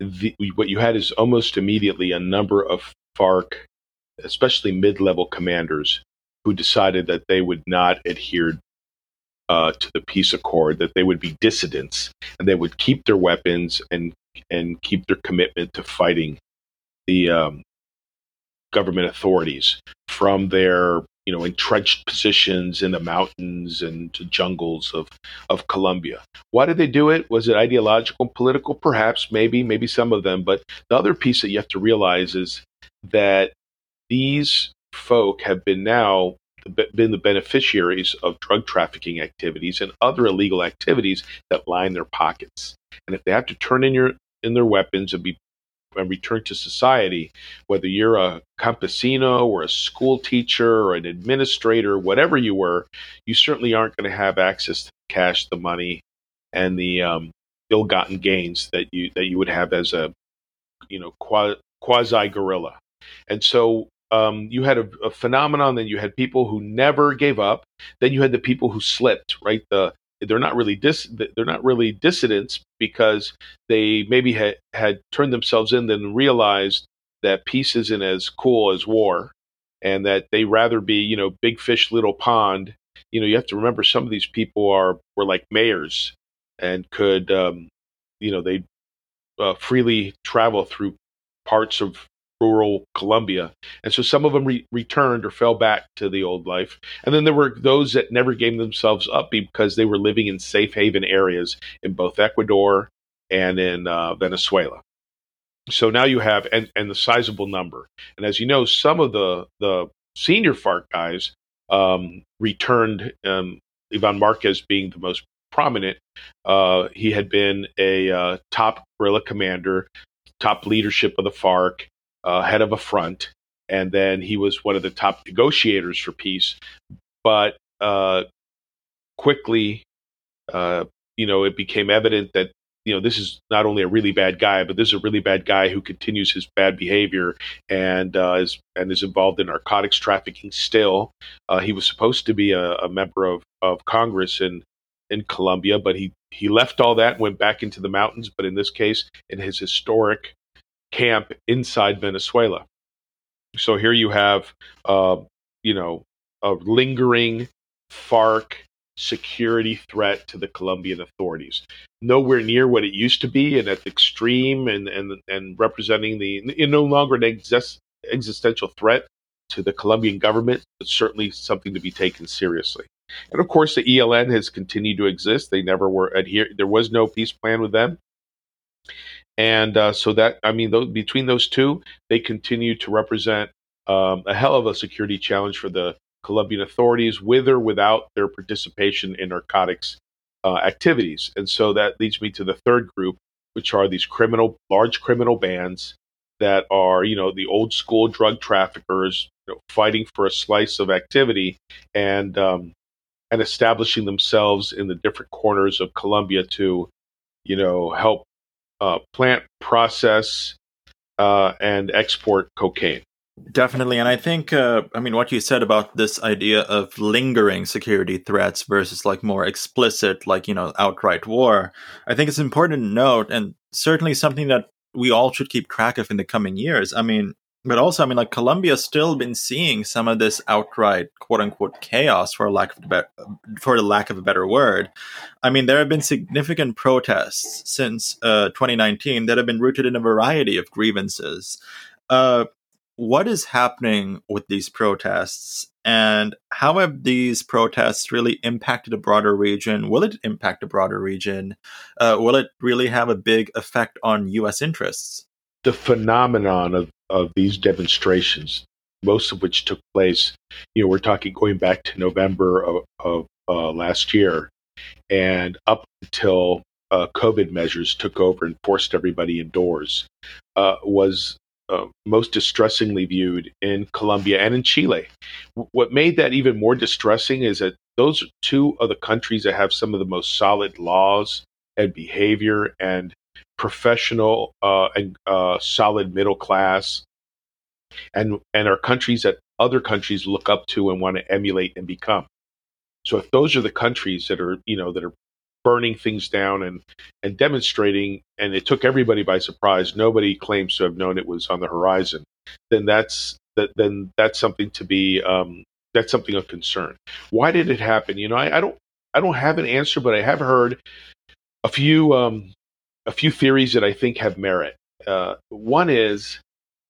the, what you had is almost immediately a number of FARC, especially mid-level commanders, who decided that they would not adhere uh, to the peace accord that they would be dissidents and they would keep their weapons and and keep their commitment to fighting the um, government authorities from their you know entrenched positions in the mountains and jungles of of Colombia. Why did they do it? Was it ideological, political? Perhaps, maybe, maybe some of them. But the other piece that you have to realize is that these folk have been now been the beneficiaries of drug trafficking activities and other illegal activities that line their pockets. And if they have to turn in your in their weapons and be and return to society, whether you're a campesino or a school teacher or an administrator, whatever you were, you certainly aren't going to have access to the cash, the money, and the um, ill-gotten gains that you that you would have as a you know quasi guerrilla. And so um, you had a, a, phenomenon. Then you had people who never gave up. Then you had the people who slipped. Right, the they're not really dis, they're not really dissidents because they maybe had had turned themselves in, then realized that peace isn't as cool as war, and that they rather be you know big fish little pond. You know, you have to remember some of these people are were like mayors and could um, you know they uh, freely travel through parts of rural Colombia. And so some of them re- returned or fell back to the old life. And then there were those that never gave themselves up because they were living in safe haven areas in both Ecuador and in uh, Venezuela. So now you have, and, and the sizable number. And as you know, some of the, the senior FARC guys um, returned, um, Ivan Marquez being the most prominent. Uh, he had been a uh, top guerrilla commander, top leadership of the FARC, uh, head of a front, and then he was one of the top negotiators for peace. But uh, quickly, uh, you know, it became evident that you know this is not only a really bad guy, but this is a really bad guy who continues his bad behavior and uh, is and is involved in narcotics trafficking. Still, uh, he was supposed to be a, a member of of Congress in in Colombia, but he he left all that went back into the mountains. But in this case, in his historic camp inside Venezuela. So here you have, uh, you know, a lingering FARC security threat to the Colombian authorities. Nowhere near what it used to be, and at the extreme, and and and representing the no longer an exist, existential threat to the Colombian government, but certainly something to be taken seriously. And of course, the ELN has continued to exist. They never were adhere. There was no peace plan with them, and uh, so that I mean, those, between those two, they continue to represent um, a hell of a security challenge for the Colombian authorities, with or without their participation in narcotics uh, activities. And so that leads me to the third group, which are these criminal, large criminal bands that are, you know, the old school drug traffickers you know, fighting for a slice of activity and um, and establishing themselves in the different corners of Colombia to, you know, help uh, plant, process, uh, and export cocaine. Definitely. And I think, uh, I mean, what you said about this idea of lingering security threats versus like more explicit, like, you know, outright war, I think it's important to note, and certainly something that we all should keep track of in the coming years. I mean, but also, I mean, like Colombia's still been seeing some of this outright "quote unquote" chaos, for lack of be- for the lack of a better word. I mean, there have been significant protests since uh, 2019 that have been rooted in a variety of grievances. Uh, what is happening with these protests, and how have these protests really impacted a broader region? Will it impact a broader region? Uh, will it really have a big effect on U.S. interests? The phenomenon of, of these demonstrations, most of which took place, you know, we're talking going back to November of, of uh, last year and up until uh, COVID measures took over and forced everybody indoors, uh, was uh, most distressingly viewed in Colombia and in Chile. W- what made that even more distressing is that those are two of the countries that have some of the most solid laws and behavior and professional uh, and uh, solid middle class, and and are countries that other countries look up to and want to emulate and become. So if those are the countries that are you know that are burning things down and and demonstrating, and it took everybody by surprise. Nobody claims to have known it was on the horizon. Then that's that. Then that's something to be. Um, that's something of concern. Why did it happen? You know, I, I don't. I don't have an answer, but I have heard a few um, a few theories that I think have merit. Uh, one is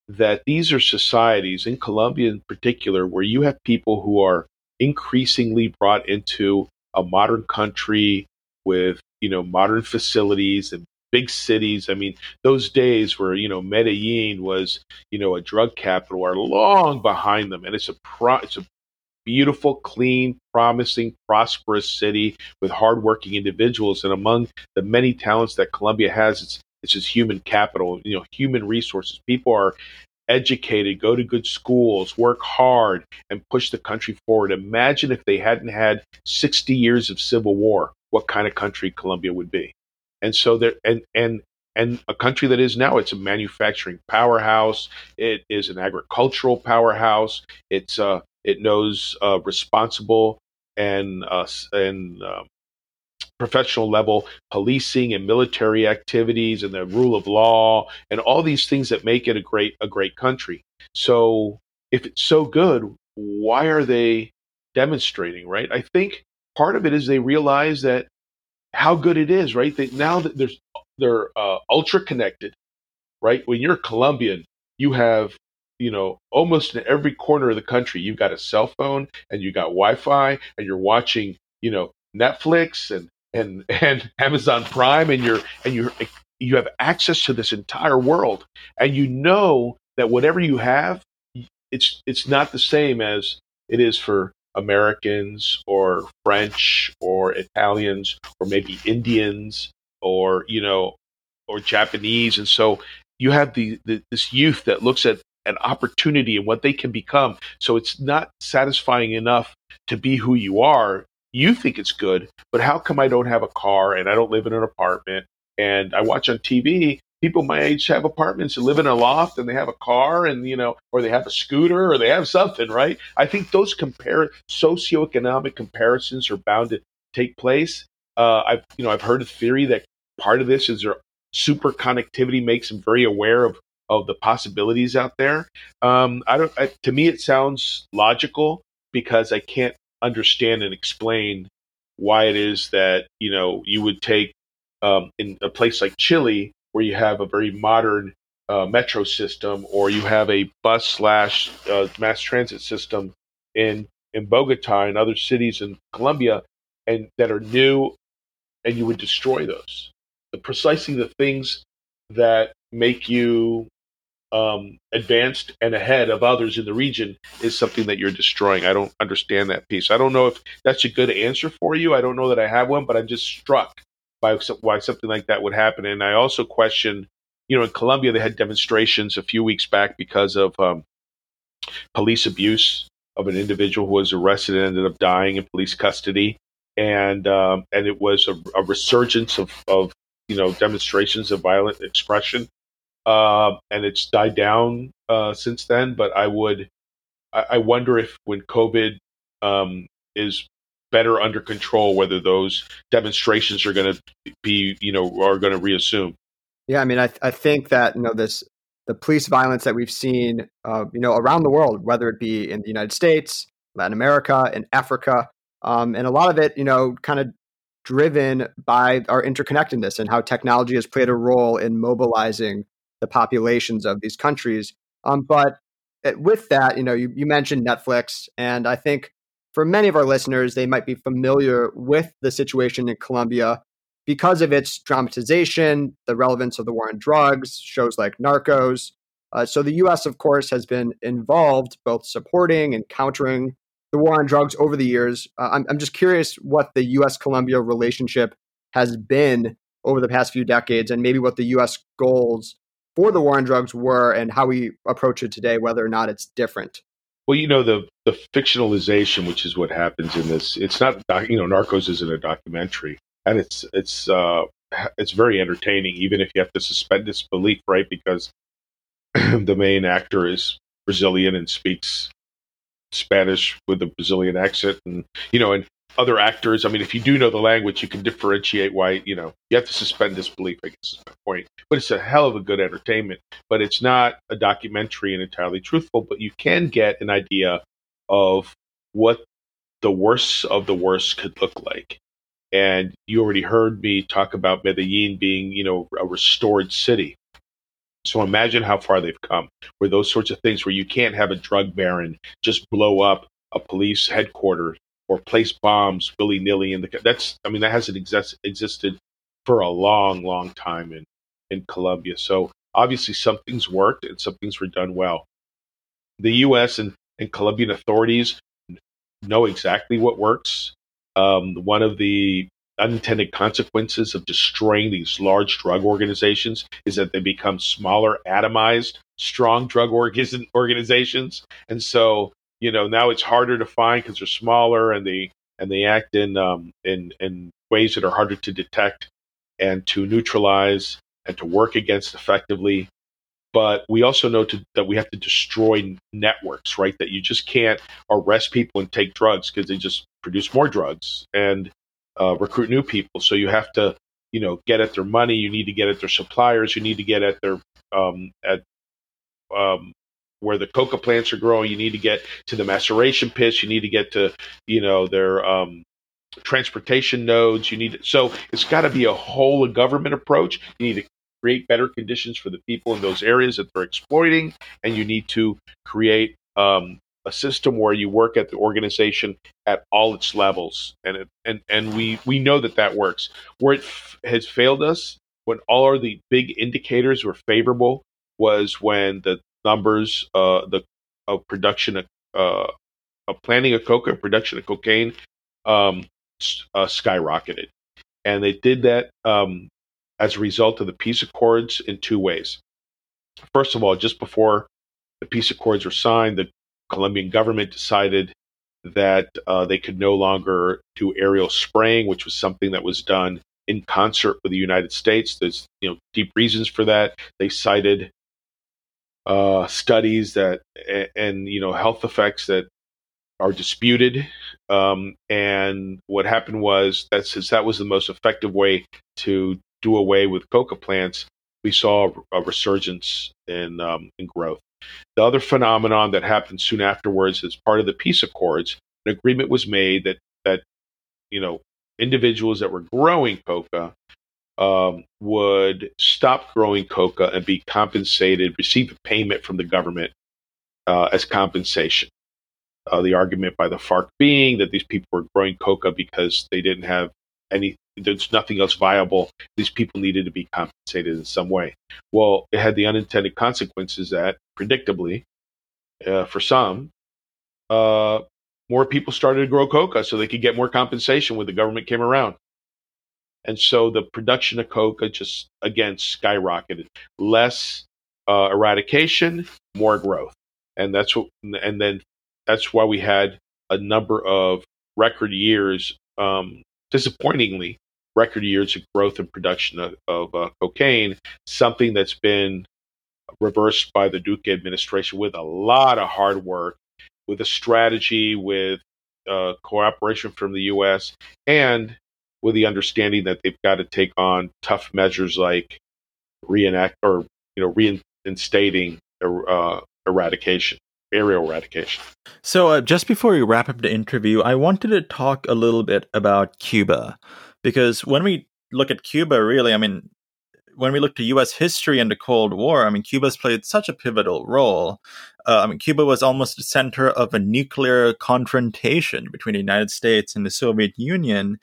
that these are societies, in Colombia in particular, where you have people who are increasingly brought into a modern country with you know modern facilities and big cities. I mean, those days where you know Medellin was you know a drug capital are long behind them, and it's a pro- it's a beautiful, clean, promising, prosperous city with hardworking individuals. And among the many talents that Colombia has, it's it's its human capital, you know, human resources. People are educated, go to good schools, work hard, and push the country forward. Imagine if they hadn't had 60 years of civil war, what kind of country Colombia would be. and so there and and and a country that is now it's a manufacturing powerhouse it is an agricultural powerhouse it's uh it knows uh responsible and uh and um, professional level policing and military activities and the rule of law and all these things that make it a great a great country. So if it's so good why are they demonstrating right? I think part of it is they realize that how good it is right? They, now that there's they're uh, ultra connected right? When you're colombian you have you know almost in every corner of the country you've got a cell phone and you got wi-fi and you're watching you know netflix and and *laughs* and Amazon Prime and you're and you're eh, you have access to this entire world. And you know that whatever you have it's it's not the same as it is for Americans or French or Italians or maybe Indians or you know or Japanese. And so you have the, the this youth that looks at an opportunity and what they can become. So it's not satisfying enough to be who you are. You think it's good, but how come I don't have a car and I don't live in an apartment? And I watch on TV people my age have apartments and live in a loft and they have a car and you know or they have a scooter or they have something right? I think those compare socioeconomic comparisons are bound to take place. Uh, i've you know i've heard a theory that part of this is their super connectivity makes them very aware of of the possibilities out there. Um, i don't I, to me it sounds logical because i can't understand and explain why it is that you know you would take um, in a place like Chile where you have a very modern uh, metro system or you have a bus slash uh, mass transit system in in Bogota and other cities in Colombia and that are new and you would destroy those. Precisely the things that make you um, advanced and ahead of others in the region is something that you're destroying. I don't understand that piece. I don't know if that's a good answer for you. I don't know that I have one, but I'm just struck by why something like that would happen. And I also question, you know, in Colombia they had demonstrations a few weeks back because of um, police abuse of an individual who was arrested and ended up dying in police custody. And um, and it was a, a resurgence of, of you know demonstrations of violent expression uh, and it's died down uh, since then. But I would, I, I wonder if when COVID um, is better under control, whether those demonstrations are going to be, you know, are going to reassume. Yeah, I mean, I, I think that you know this the police violence that we've seen, uh, you know, around the world, whether it be in the United States, Latin America, and Africa, um, and a lot of it, you know, kind of driven by our interconnectedness and how technology has played a role in mobilizing the populations of these countries. Um, but eh, with that, you know, you, you mentioned Netflix, and I think for many of our listeners, they might be familiar with the situation in Colombia because of its dramatization, the relevance of the war on drugs, shows like Narcos. Uh, so the U.S., of course, has been involved both supporting and countering the war on drugs over the years. Uh, I'm, I'm just curious what the U.S. Colombia relationship has been over the past few decades and maybe what the U.S. goals for the war on drugs were and how we approach it today, whether or not it's different. Well, you know the the fictionalization, which is what happens in this. It's not you know Narcos isn't a documentary, and it's it's uh, it's very entertaining, even if you have to suspend disbelief, right? Because *clears throat* the main actor is Brazilian and speaks Spanish with a Brazilian accent, and you know, and other actors. I mean, if you do know the language, you can differentiate why, you know, you have to suspend disbelief, I guess is my point. But it's a hell of a good entertainment. But it's not a documentary and entirely truthful, but you can get an idea of what the worst of the worst could look like. And you already heard me talk about Medellin being, you know, a restored city. So imagine how far they've come, where those sorts of things, where you can't have a drug baron just blow up a police headquarters or place bombs willy nilly in the. That's I mean that hasn't exist, existed for a long, long time in in Colombia. So obviously something's worked and some things were done well. The U.S. and, and Colombian authorities know exactly what works. Um, one of the unintended consequences of destroying these large drug organizations is that they become smaller, atomized, strong drug organizations. And so you know now it's harder to find because they're smaller and they and they act in um, in in ways that are harder to detect. and to neutralize and to work against effectively. But we also know to, that we have to destroy networks, right? That you just can't arrest people and take drugs because they just produce more drugs and uh, recruit new people. So you have to, you know, get at their money. You need to get at their suppliers. You need to get at their um, at um, where the coca plants are growing. You need to get to the maceration pits. You need to get to, you know, their um, transportation nodes. You need to, so it's got to be a whole government approach. You need to create better conditions for the people in those areas that they're exploiting, and you need to create um, a system where you work at the organization at all its levels, and it, and and we we know that that works. Where it f- has failed us, when all of the big indicators were favorable, was when the numbers, uh, the of production of, uh, of planting of coca, production of cocaine, um, uh, skyrocketed, and they did that um, as a result of the peace accords in two ways. First of all, just before the peace accords were signed, the Colombian government decided that uh, they could no longer do aerial spraying, which was something that was done in concert with the United States. There's you know deep reasons for that. They cited uh, studies that and, and, you know health effects that are disputed. Um, and what happened was that since that was the most effective way to do away with coca plants, we saw a resurgence in, um, in growth. The other phenomenon that happened soon afterwards, as part of the peace accords, an agreement was made that that you know individuals that were growing coca um, would stop growing coca and be compensated, receive a payment from the government uh, as compensation. Uh, the argument by the FARC being that these people were growing coca because they didn't have any there's nothing else viable. These people needed to be compensated in some way. Well, it had the unintended consequences that, predictably, uh, for some, uh, more people started to grow coca so they could get more compensation when the government came around. And so the production of coca just, again, skyrocketed. Less uh, eradication, more growth. And that's what, and then that's why we had a number of record years um, disappointingly record years of growth and production of, of uh, cocaine, something that's been reversed by the Duque administration with a lot of hard work, with a strategy, with uh, cooperation from the U.S., and with the understanding that they've got to take on tough measures like reenact or you know reinstating uh, eradication aerial eradication. So, uh, just before we wrap up the interview, I wanted to talk a little bit about Cuba because when we look at Cuba, really, I mean, when we look to U.S. history and the Cold War, I mean, Cuba's played such a pivotal role. Uh, I mean, Cuba was almost the center of a nuclear confrontation between the United States and the Soviet Union.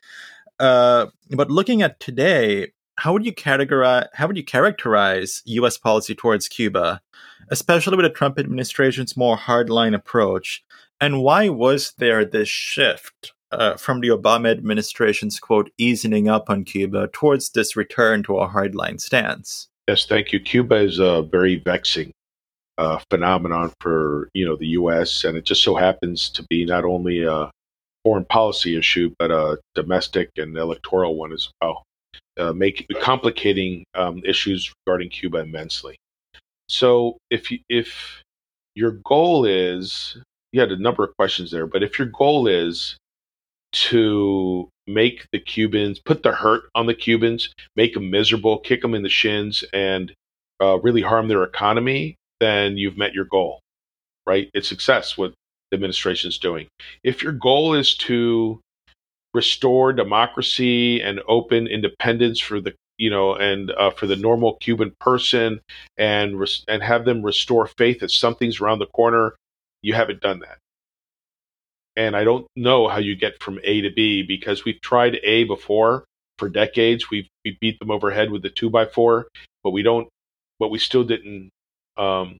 Uh, but looking at today, how would you categorize how would you characterize U.S. policy towards Cuba, especially with the Trump administration's more hardline approach? And why was there this shift uh, from the Obama administration's quote easing up on Cuba towards this return to a hardline stance. Yes, thank you. Cuba is a very vexing uh, phenomenon for you know the U.S. and it just so happens to be not only a foreign policy issue but a domestic and electoral one as well, uh, making complicating um, issues regarding Cuba immensely. So if you, if your goal is you had a number of questions there, but if your goal is to make the Cubans put the hurt on the Cubans, make them miserable, kick them in the shins, and uh, really harm their economy, then you've met your goal, right? It's success what the administration is doing. If your goal is to restore democracy and open independence for the you know and uh, for the normal Cuban person and res- and have them restore faith that something's around the corner, you haven't done that and I don't know how you get from A to B because we've tried A before for decades. We've we beat them overhead with the two by four, but we don't. But we still didn't um,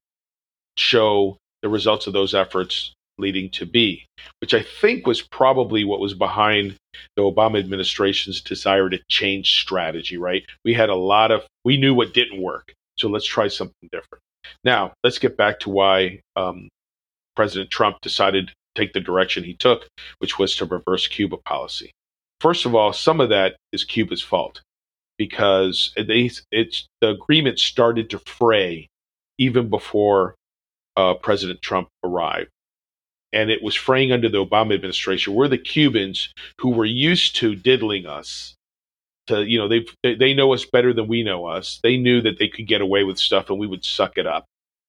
show the results of those efforts leading to B, which I think was probably what was behind the Obama administration's desire to change strategy. Right? We had a lot of we knew what didn't work, so let's try something different. Now let's get back to why um, President Trump decided to take the direction he took, which was to reverse Cuba policy. First of all, some of that is Cuba's fault because it's the agreement started to fray even before uh, President Trump arrived. And it was fraying under the Obama administration. We're the Cubans who were used to diddling us. To you know, they they know us better than we know us. They knew that they could get away with stuff, and we would suck it up.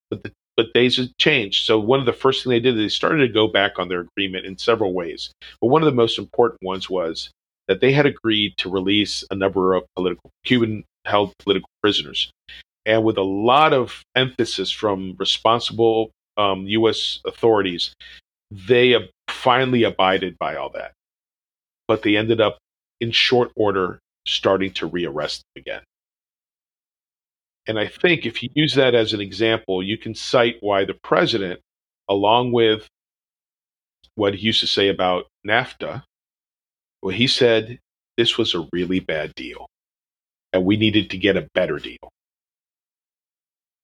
But the but days changed. So one of the first things they did, they started to go back on their agreement in several ways. But one of the most important ones was that they had agreed to release a number of political Cuban held political prisoners and with a lot of emphasis from responsible um, U.S. authorities, they finally abided by all that. But they ended up, in short order, starting to rearrest them again. And I think if you use that as an example, you can cite why the president, along with what he used to say about NAFTA, well, he said this was a really bad deal and we needed to get a better deal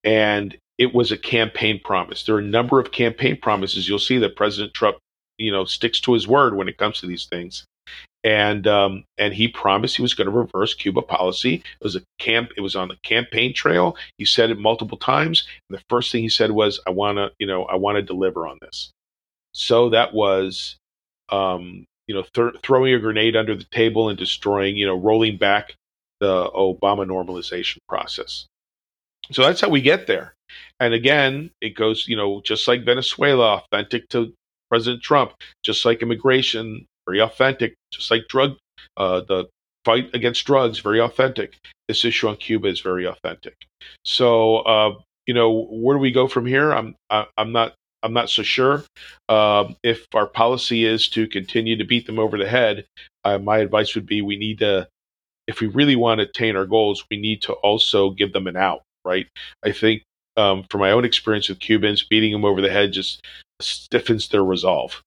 and it was a campaign promise. There are a number of campaign promises. You'll see that President Trump, you know, sticks to his word when it comes to these things. And um, and he promised he was going to reverse Cuba policy. It was a camp. It was on the campaign trail. He said it multiple times. The first thing he said was, "I want to, you know, I want to deliver on this." So that was, um, you know, th- throwing a grenade under the table and destroying, you know, rolling back the Obama normalization process. So that's how we get there. And again, it goes, you know, just like Venezuela, authentic to President Trump, just like immigration, very authentic, just like drug, uh, the fight against drugs, very authentic. This issue on Cuba is very authentic. So, uh, you know, where do we go from here? I'm, I, am i am not, I'm not so sure. Um, if our policy is to continue to beat them over the head, uh, my advice would be we need to, if we really want to attain our goals, we need to also give them an out right? I think um, from my own experience with Cubans, beating them over the head just stiffens their resolve.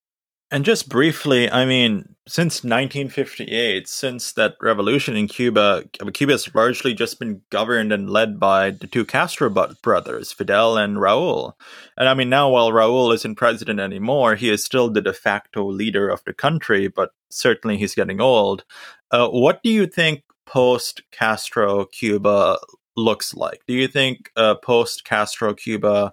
And just briefly, I mean, since 1958, since that revolution in Cuba, Cuba has largely just been governed and led by the two Castro brothers, Fidel and Raul. And I mean, now while Raul isn't president anymore, he is still the de facto leader of the country, but certainly he's getting old. Uh, what do you think post Castro Cuba looks like. Do you think uh, post Castro Cuba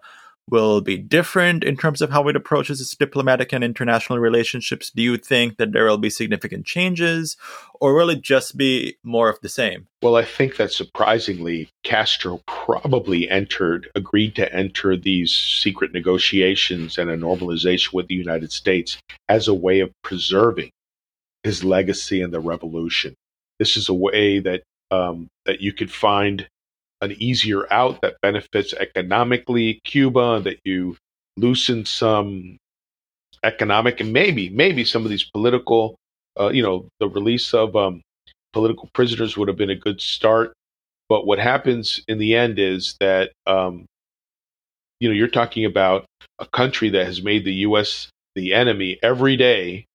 will be different in terms of how it approaches its diplomatic and international relationships? Do you think that there will be significant changes, or will it just be more of the same? Well, I think that surprisingly, Castro probably entered, agreed to enter these secret negotiations and a normalization with the United States as a way of preserving his legacy in the revolution. This is a way that um, that you could find an easier out that benefits economically Cuba, that you loosen some economic and maybe maybe some of these political, uh, you know, the release of um, political prisoners would have been a good start. But what happens in the end is that um, you know you're talking about a country that has made the U.S. the enemy every day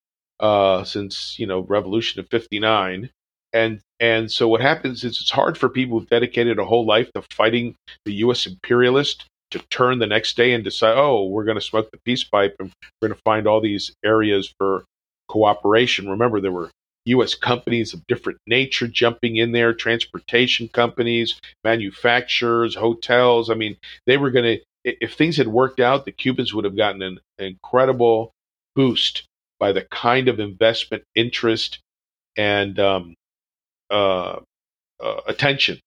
uh, since you know Revolution of '59, and and so what happens is it's hard for people who've dedicated a whole life to fighting the U.S. imperialist to turn the next day and decide, oh, we're going to smoke the peace pipe and we're going to find all these areas for cooperation. Remember, there were U.S. companies of different nature jumping in there, transportation companies, manufacturers, hotels. I mean, they were going to, if things had worked out, the Cubans would have gotten an incredible boost by the kind of investment interest and um, uh, uh, attention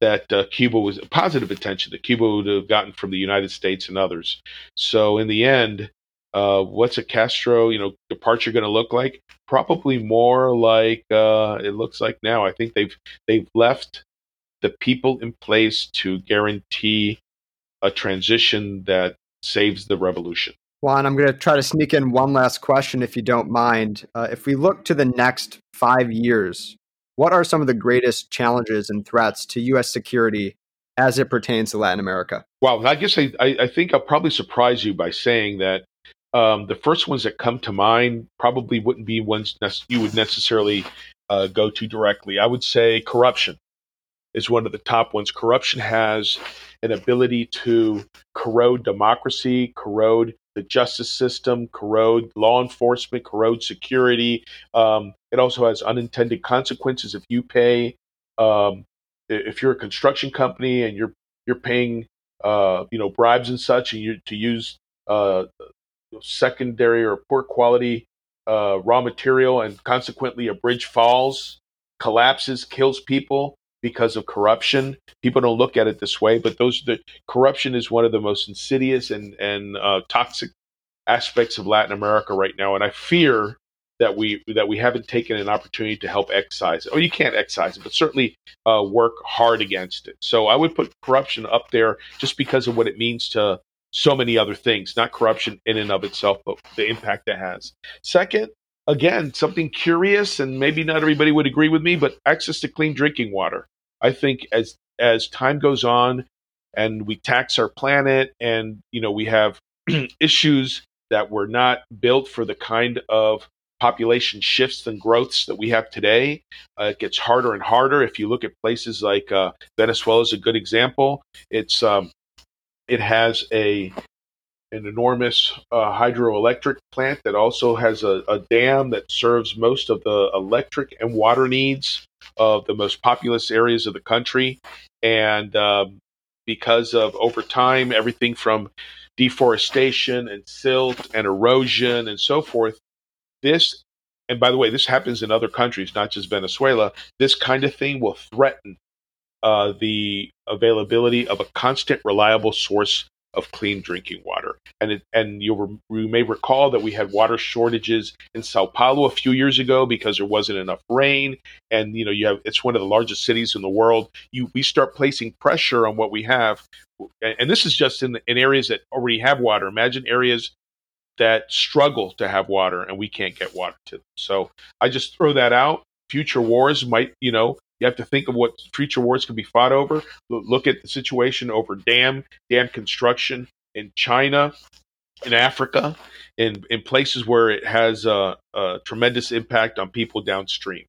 that uh, Cuba was positive attention that Cuba would have gotten from the United States and others. So in the end, uh, what's a Castro you know departure going to look like? Probably more like it looks like now. I think they've they've left the people in place to guarantee a transition that saves the revolution. Juan, I'm going to try to sneak in one last question, if you don't mind. Uh, if we look to the next five years, what are some of the greatest challenges and threats to U.S. security as it pertains to Latin America? Well, I guess I, I think I'll probably surprise you by saying that um, the first ones that come to mind probably wouldn't be ones you would necessarily uh, go to directly. I would say corruption is one of the top ones. Corruption has an ability to corrode democracy, corrode the justice system, corrode law enforcement, corrode security. Um, it also has unintended consequences if you pay Um, if you're a construction company and you're you're paying uh, you know bribes and such, and you to use uh, secondary or poor quality uh, raw material, and consequently a bridge falls, collapses, kills people because of corruption. People don't look at it this way, but those the corruption is one of the most insidious and and uh, toxic aspects of Latin America right now, and I fear that we that we haven't taken an opportunity to help excise it. Oh, you can't excise it, but certainly uh, work hard against it. So I would put corruption up there just because of what it means to so many other things, not corruption in and of itself, but the impact it has. Second, again, something curious, and maybe not everybody would agree with me, but access to clean drinking water. I think as as time goes on and we tax our planet and you know we have *clears throat* issues that were not built for the kind of population shifts and growths that we have today. Uh, it gets harder and harder. If you look at places like uh, Venezuela is a good example. It's um, it has a an enormous uh, hydroelectric plant that also has a, a, dam that serves most of the electric and water needs of the most populous areas of the country. And um, because of over time, everything from deforestation and silt and erosion and so forth, this, and by the way, this happens in other countries, not just Venezuela, this kind of thing will threaten uh, the availability of a constant, reliable source of clean drinking water. And it, and you you may recall that we had water shortages in Sao Paulo a few years ago because there wasn't enough rain. And you know you have it's one of the largest cities in the world. You we start placing pressure on what we have, and this is just in in areas that already have water. Imagine areas that struggle to have water and we can't get water to them. So I just throw that out. Future wars might, you know, you have to think of what future wars can be fought over. Look at the situation over dam, dam construction in China, in Africa, in, in places where it has a, a tremendous impact on people downstream.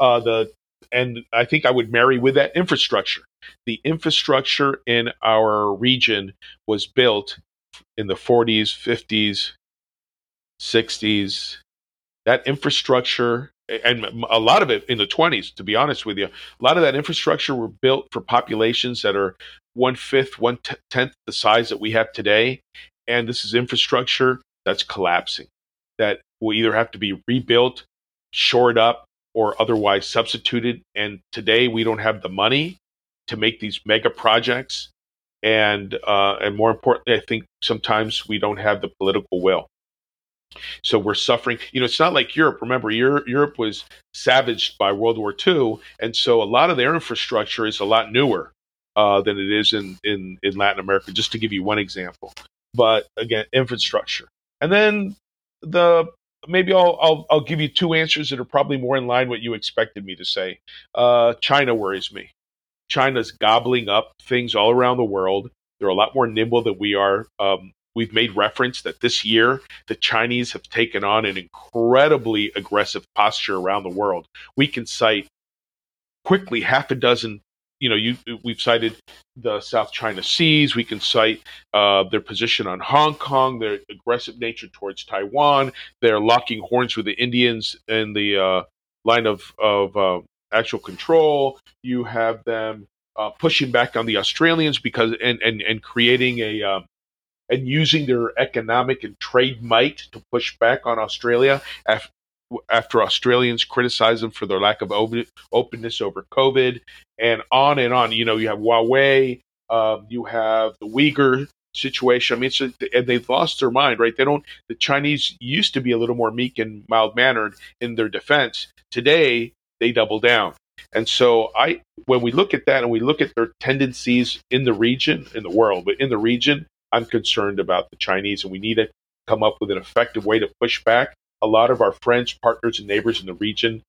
Uh, the and I think I would marry with that infrastructure. The infrastructure in our region was built in the 40s, 50s, 60s. That infrastructure and a lot of it in the 20s to be honest with you. A lot of that infrastructure were built for populations that are one fifth one tenth the size that we have today. And this is infrastructure that's collapsing that will either have to be rebuilt shored up or otherwise substituted. And today we don't have the money to make these mega projects and uh, and more importantly i think sometimes we don't have the political will so we're suffering. You know, it's not like Europe. Remember, Europe was savaged by World War II, and so a lot of their infrastructure is a lot newer uh, than it is in, in in Latin America. Just to give you one example, but again, infrastructure, and then the maybe I'll, I'll I'll give you two answers that are probably more in line what you expected me to say. Uh, China worries me. China's gobbling up things all around the world. They're a lot more nimble than we are. Um, We've made reference that this year the Chinese have taken on an incredibly aggressive posture around the world. We can cite quickly half a dozen. You know, you, we've cited the South China Seas. We can cite uh, their position on Hong Kong, their aggressive nature towards Taiwan. They're locking horns with the Indians in the uh, line of of uh, actual control. You have them uh, pushing back on the Australians because and and and creating a um, and using their economic and trade might to push back on Australia after, after Australians criticize them for their lack of openness over COVID, and on and on. You know, you have Huawei, um, you have the Uyghur situation. I mean, and they've lost their mind, right? They don't. The Chinese used to be a little more meek and mild mannered in their defense. Today, they double down. And so I when we look at that and we look at their tendencies in the region, in the world, but in the region, I'm concerned about the Chinese, and we need to come up with an effective way to push back. A lot of our friends, partners, and neighbors in the region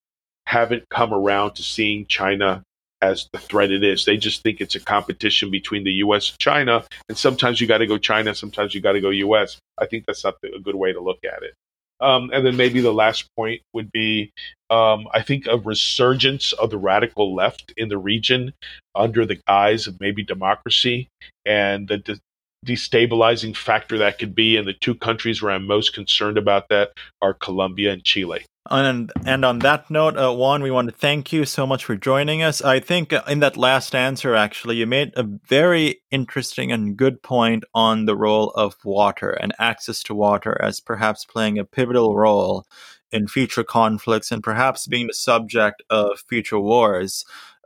haven't come around to seeing China as the threat it is. They just think it's a competition between the U.S. and China, and sometimes you got to go China, sometimes you got to go U.S. I think that's not a good way to look at it. Um, and then maybe the last point would be um, I think a resurgence of the radical left in the region under the guise of maybe democracy and the, destabilizing factor that could be. And the two countries where I'm most concerned about that are Colombia and Chile. And and on that note, uh, Juan, we want to thank you so much for joining us. I think uh, in that last answer, actually, you made a very interesting and good point on the role of water and access to water as perhaps playing a pivotal role in future conflicts and perhaps being the subject of future wars.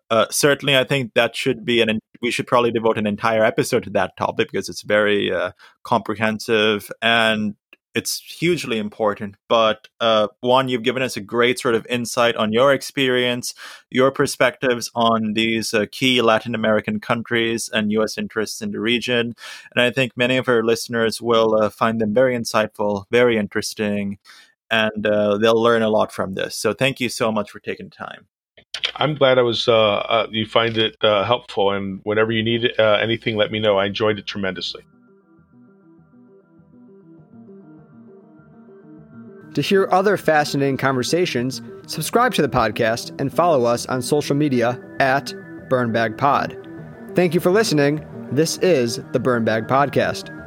Uh, certainly, I think that should be an. We should probably devote an entire episode to that topic because it's very uh, comprehensive and it's hugely important. But uh, Juan, you've given us a great sort of insight on your experience, your perspectives on these uh, key Latin American countries and U.S. interests in the region. And I think many of our listeners will uh, find them very insightful, very interesting, and uh, they'll learn a lot from this. So thank you so much for taking time. I'm glad I was. Uh, uh, you find it helpful, and whenever you need anything, let me know. I enjoyed it tremendously. To hear other fascinating conversations, subscribe to the podcast and follow us on social media at Burnbag Pod. Thank you for listening. This is the Burnbag Podcast.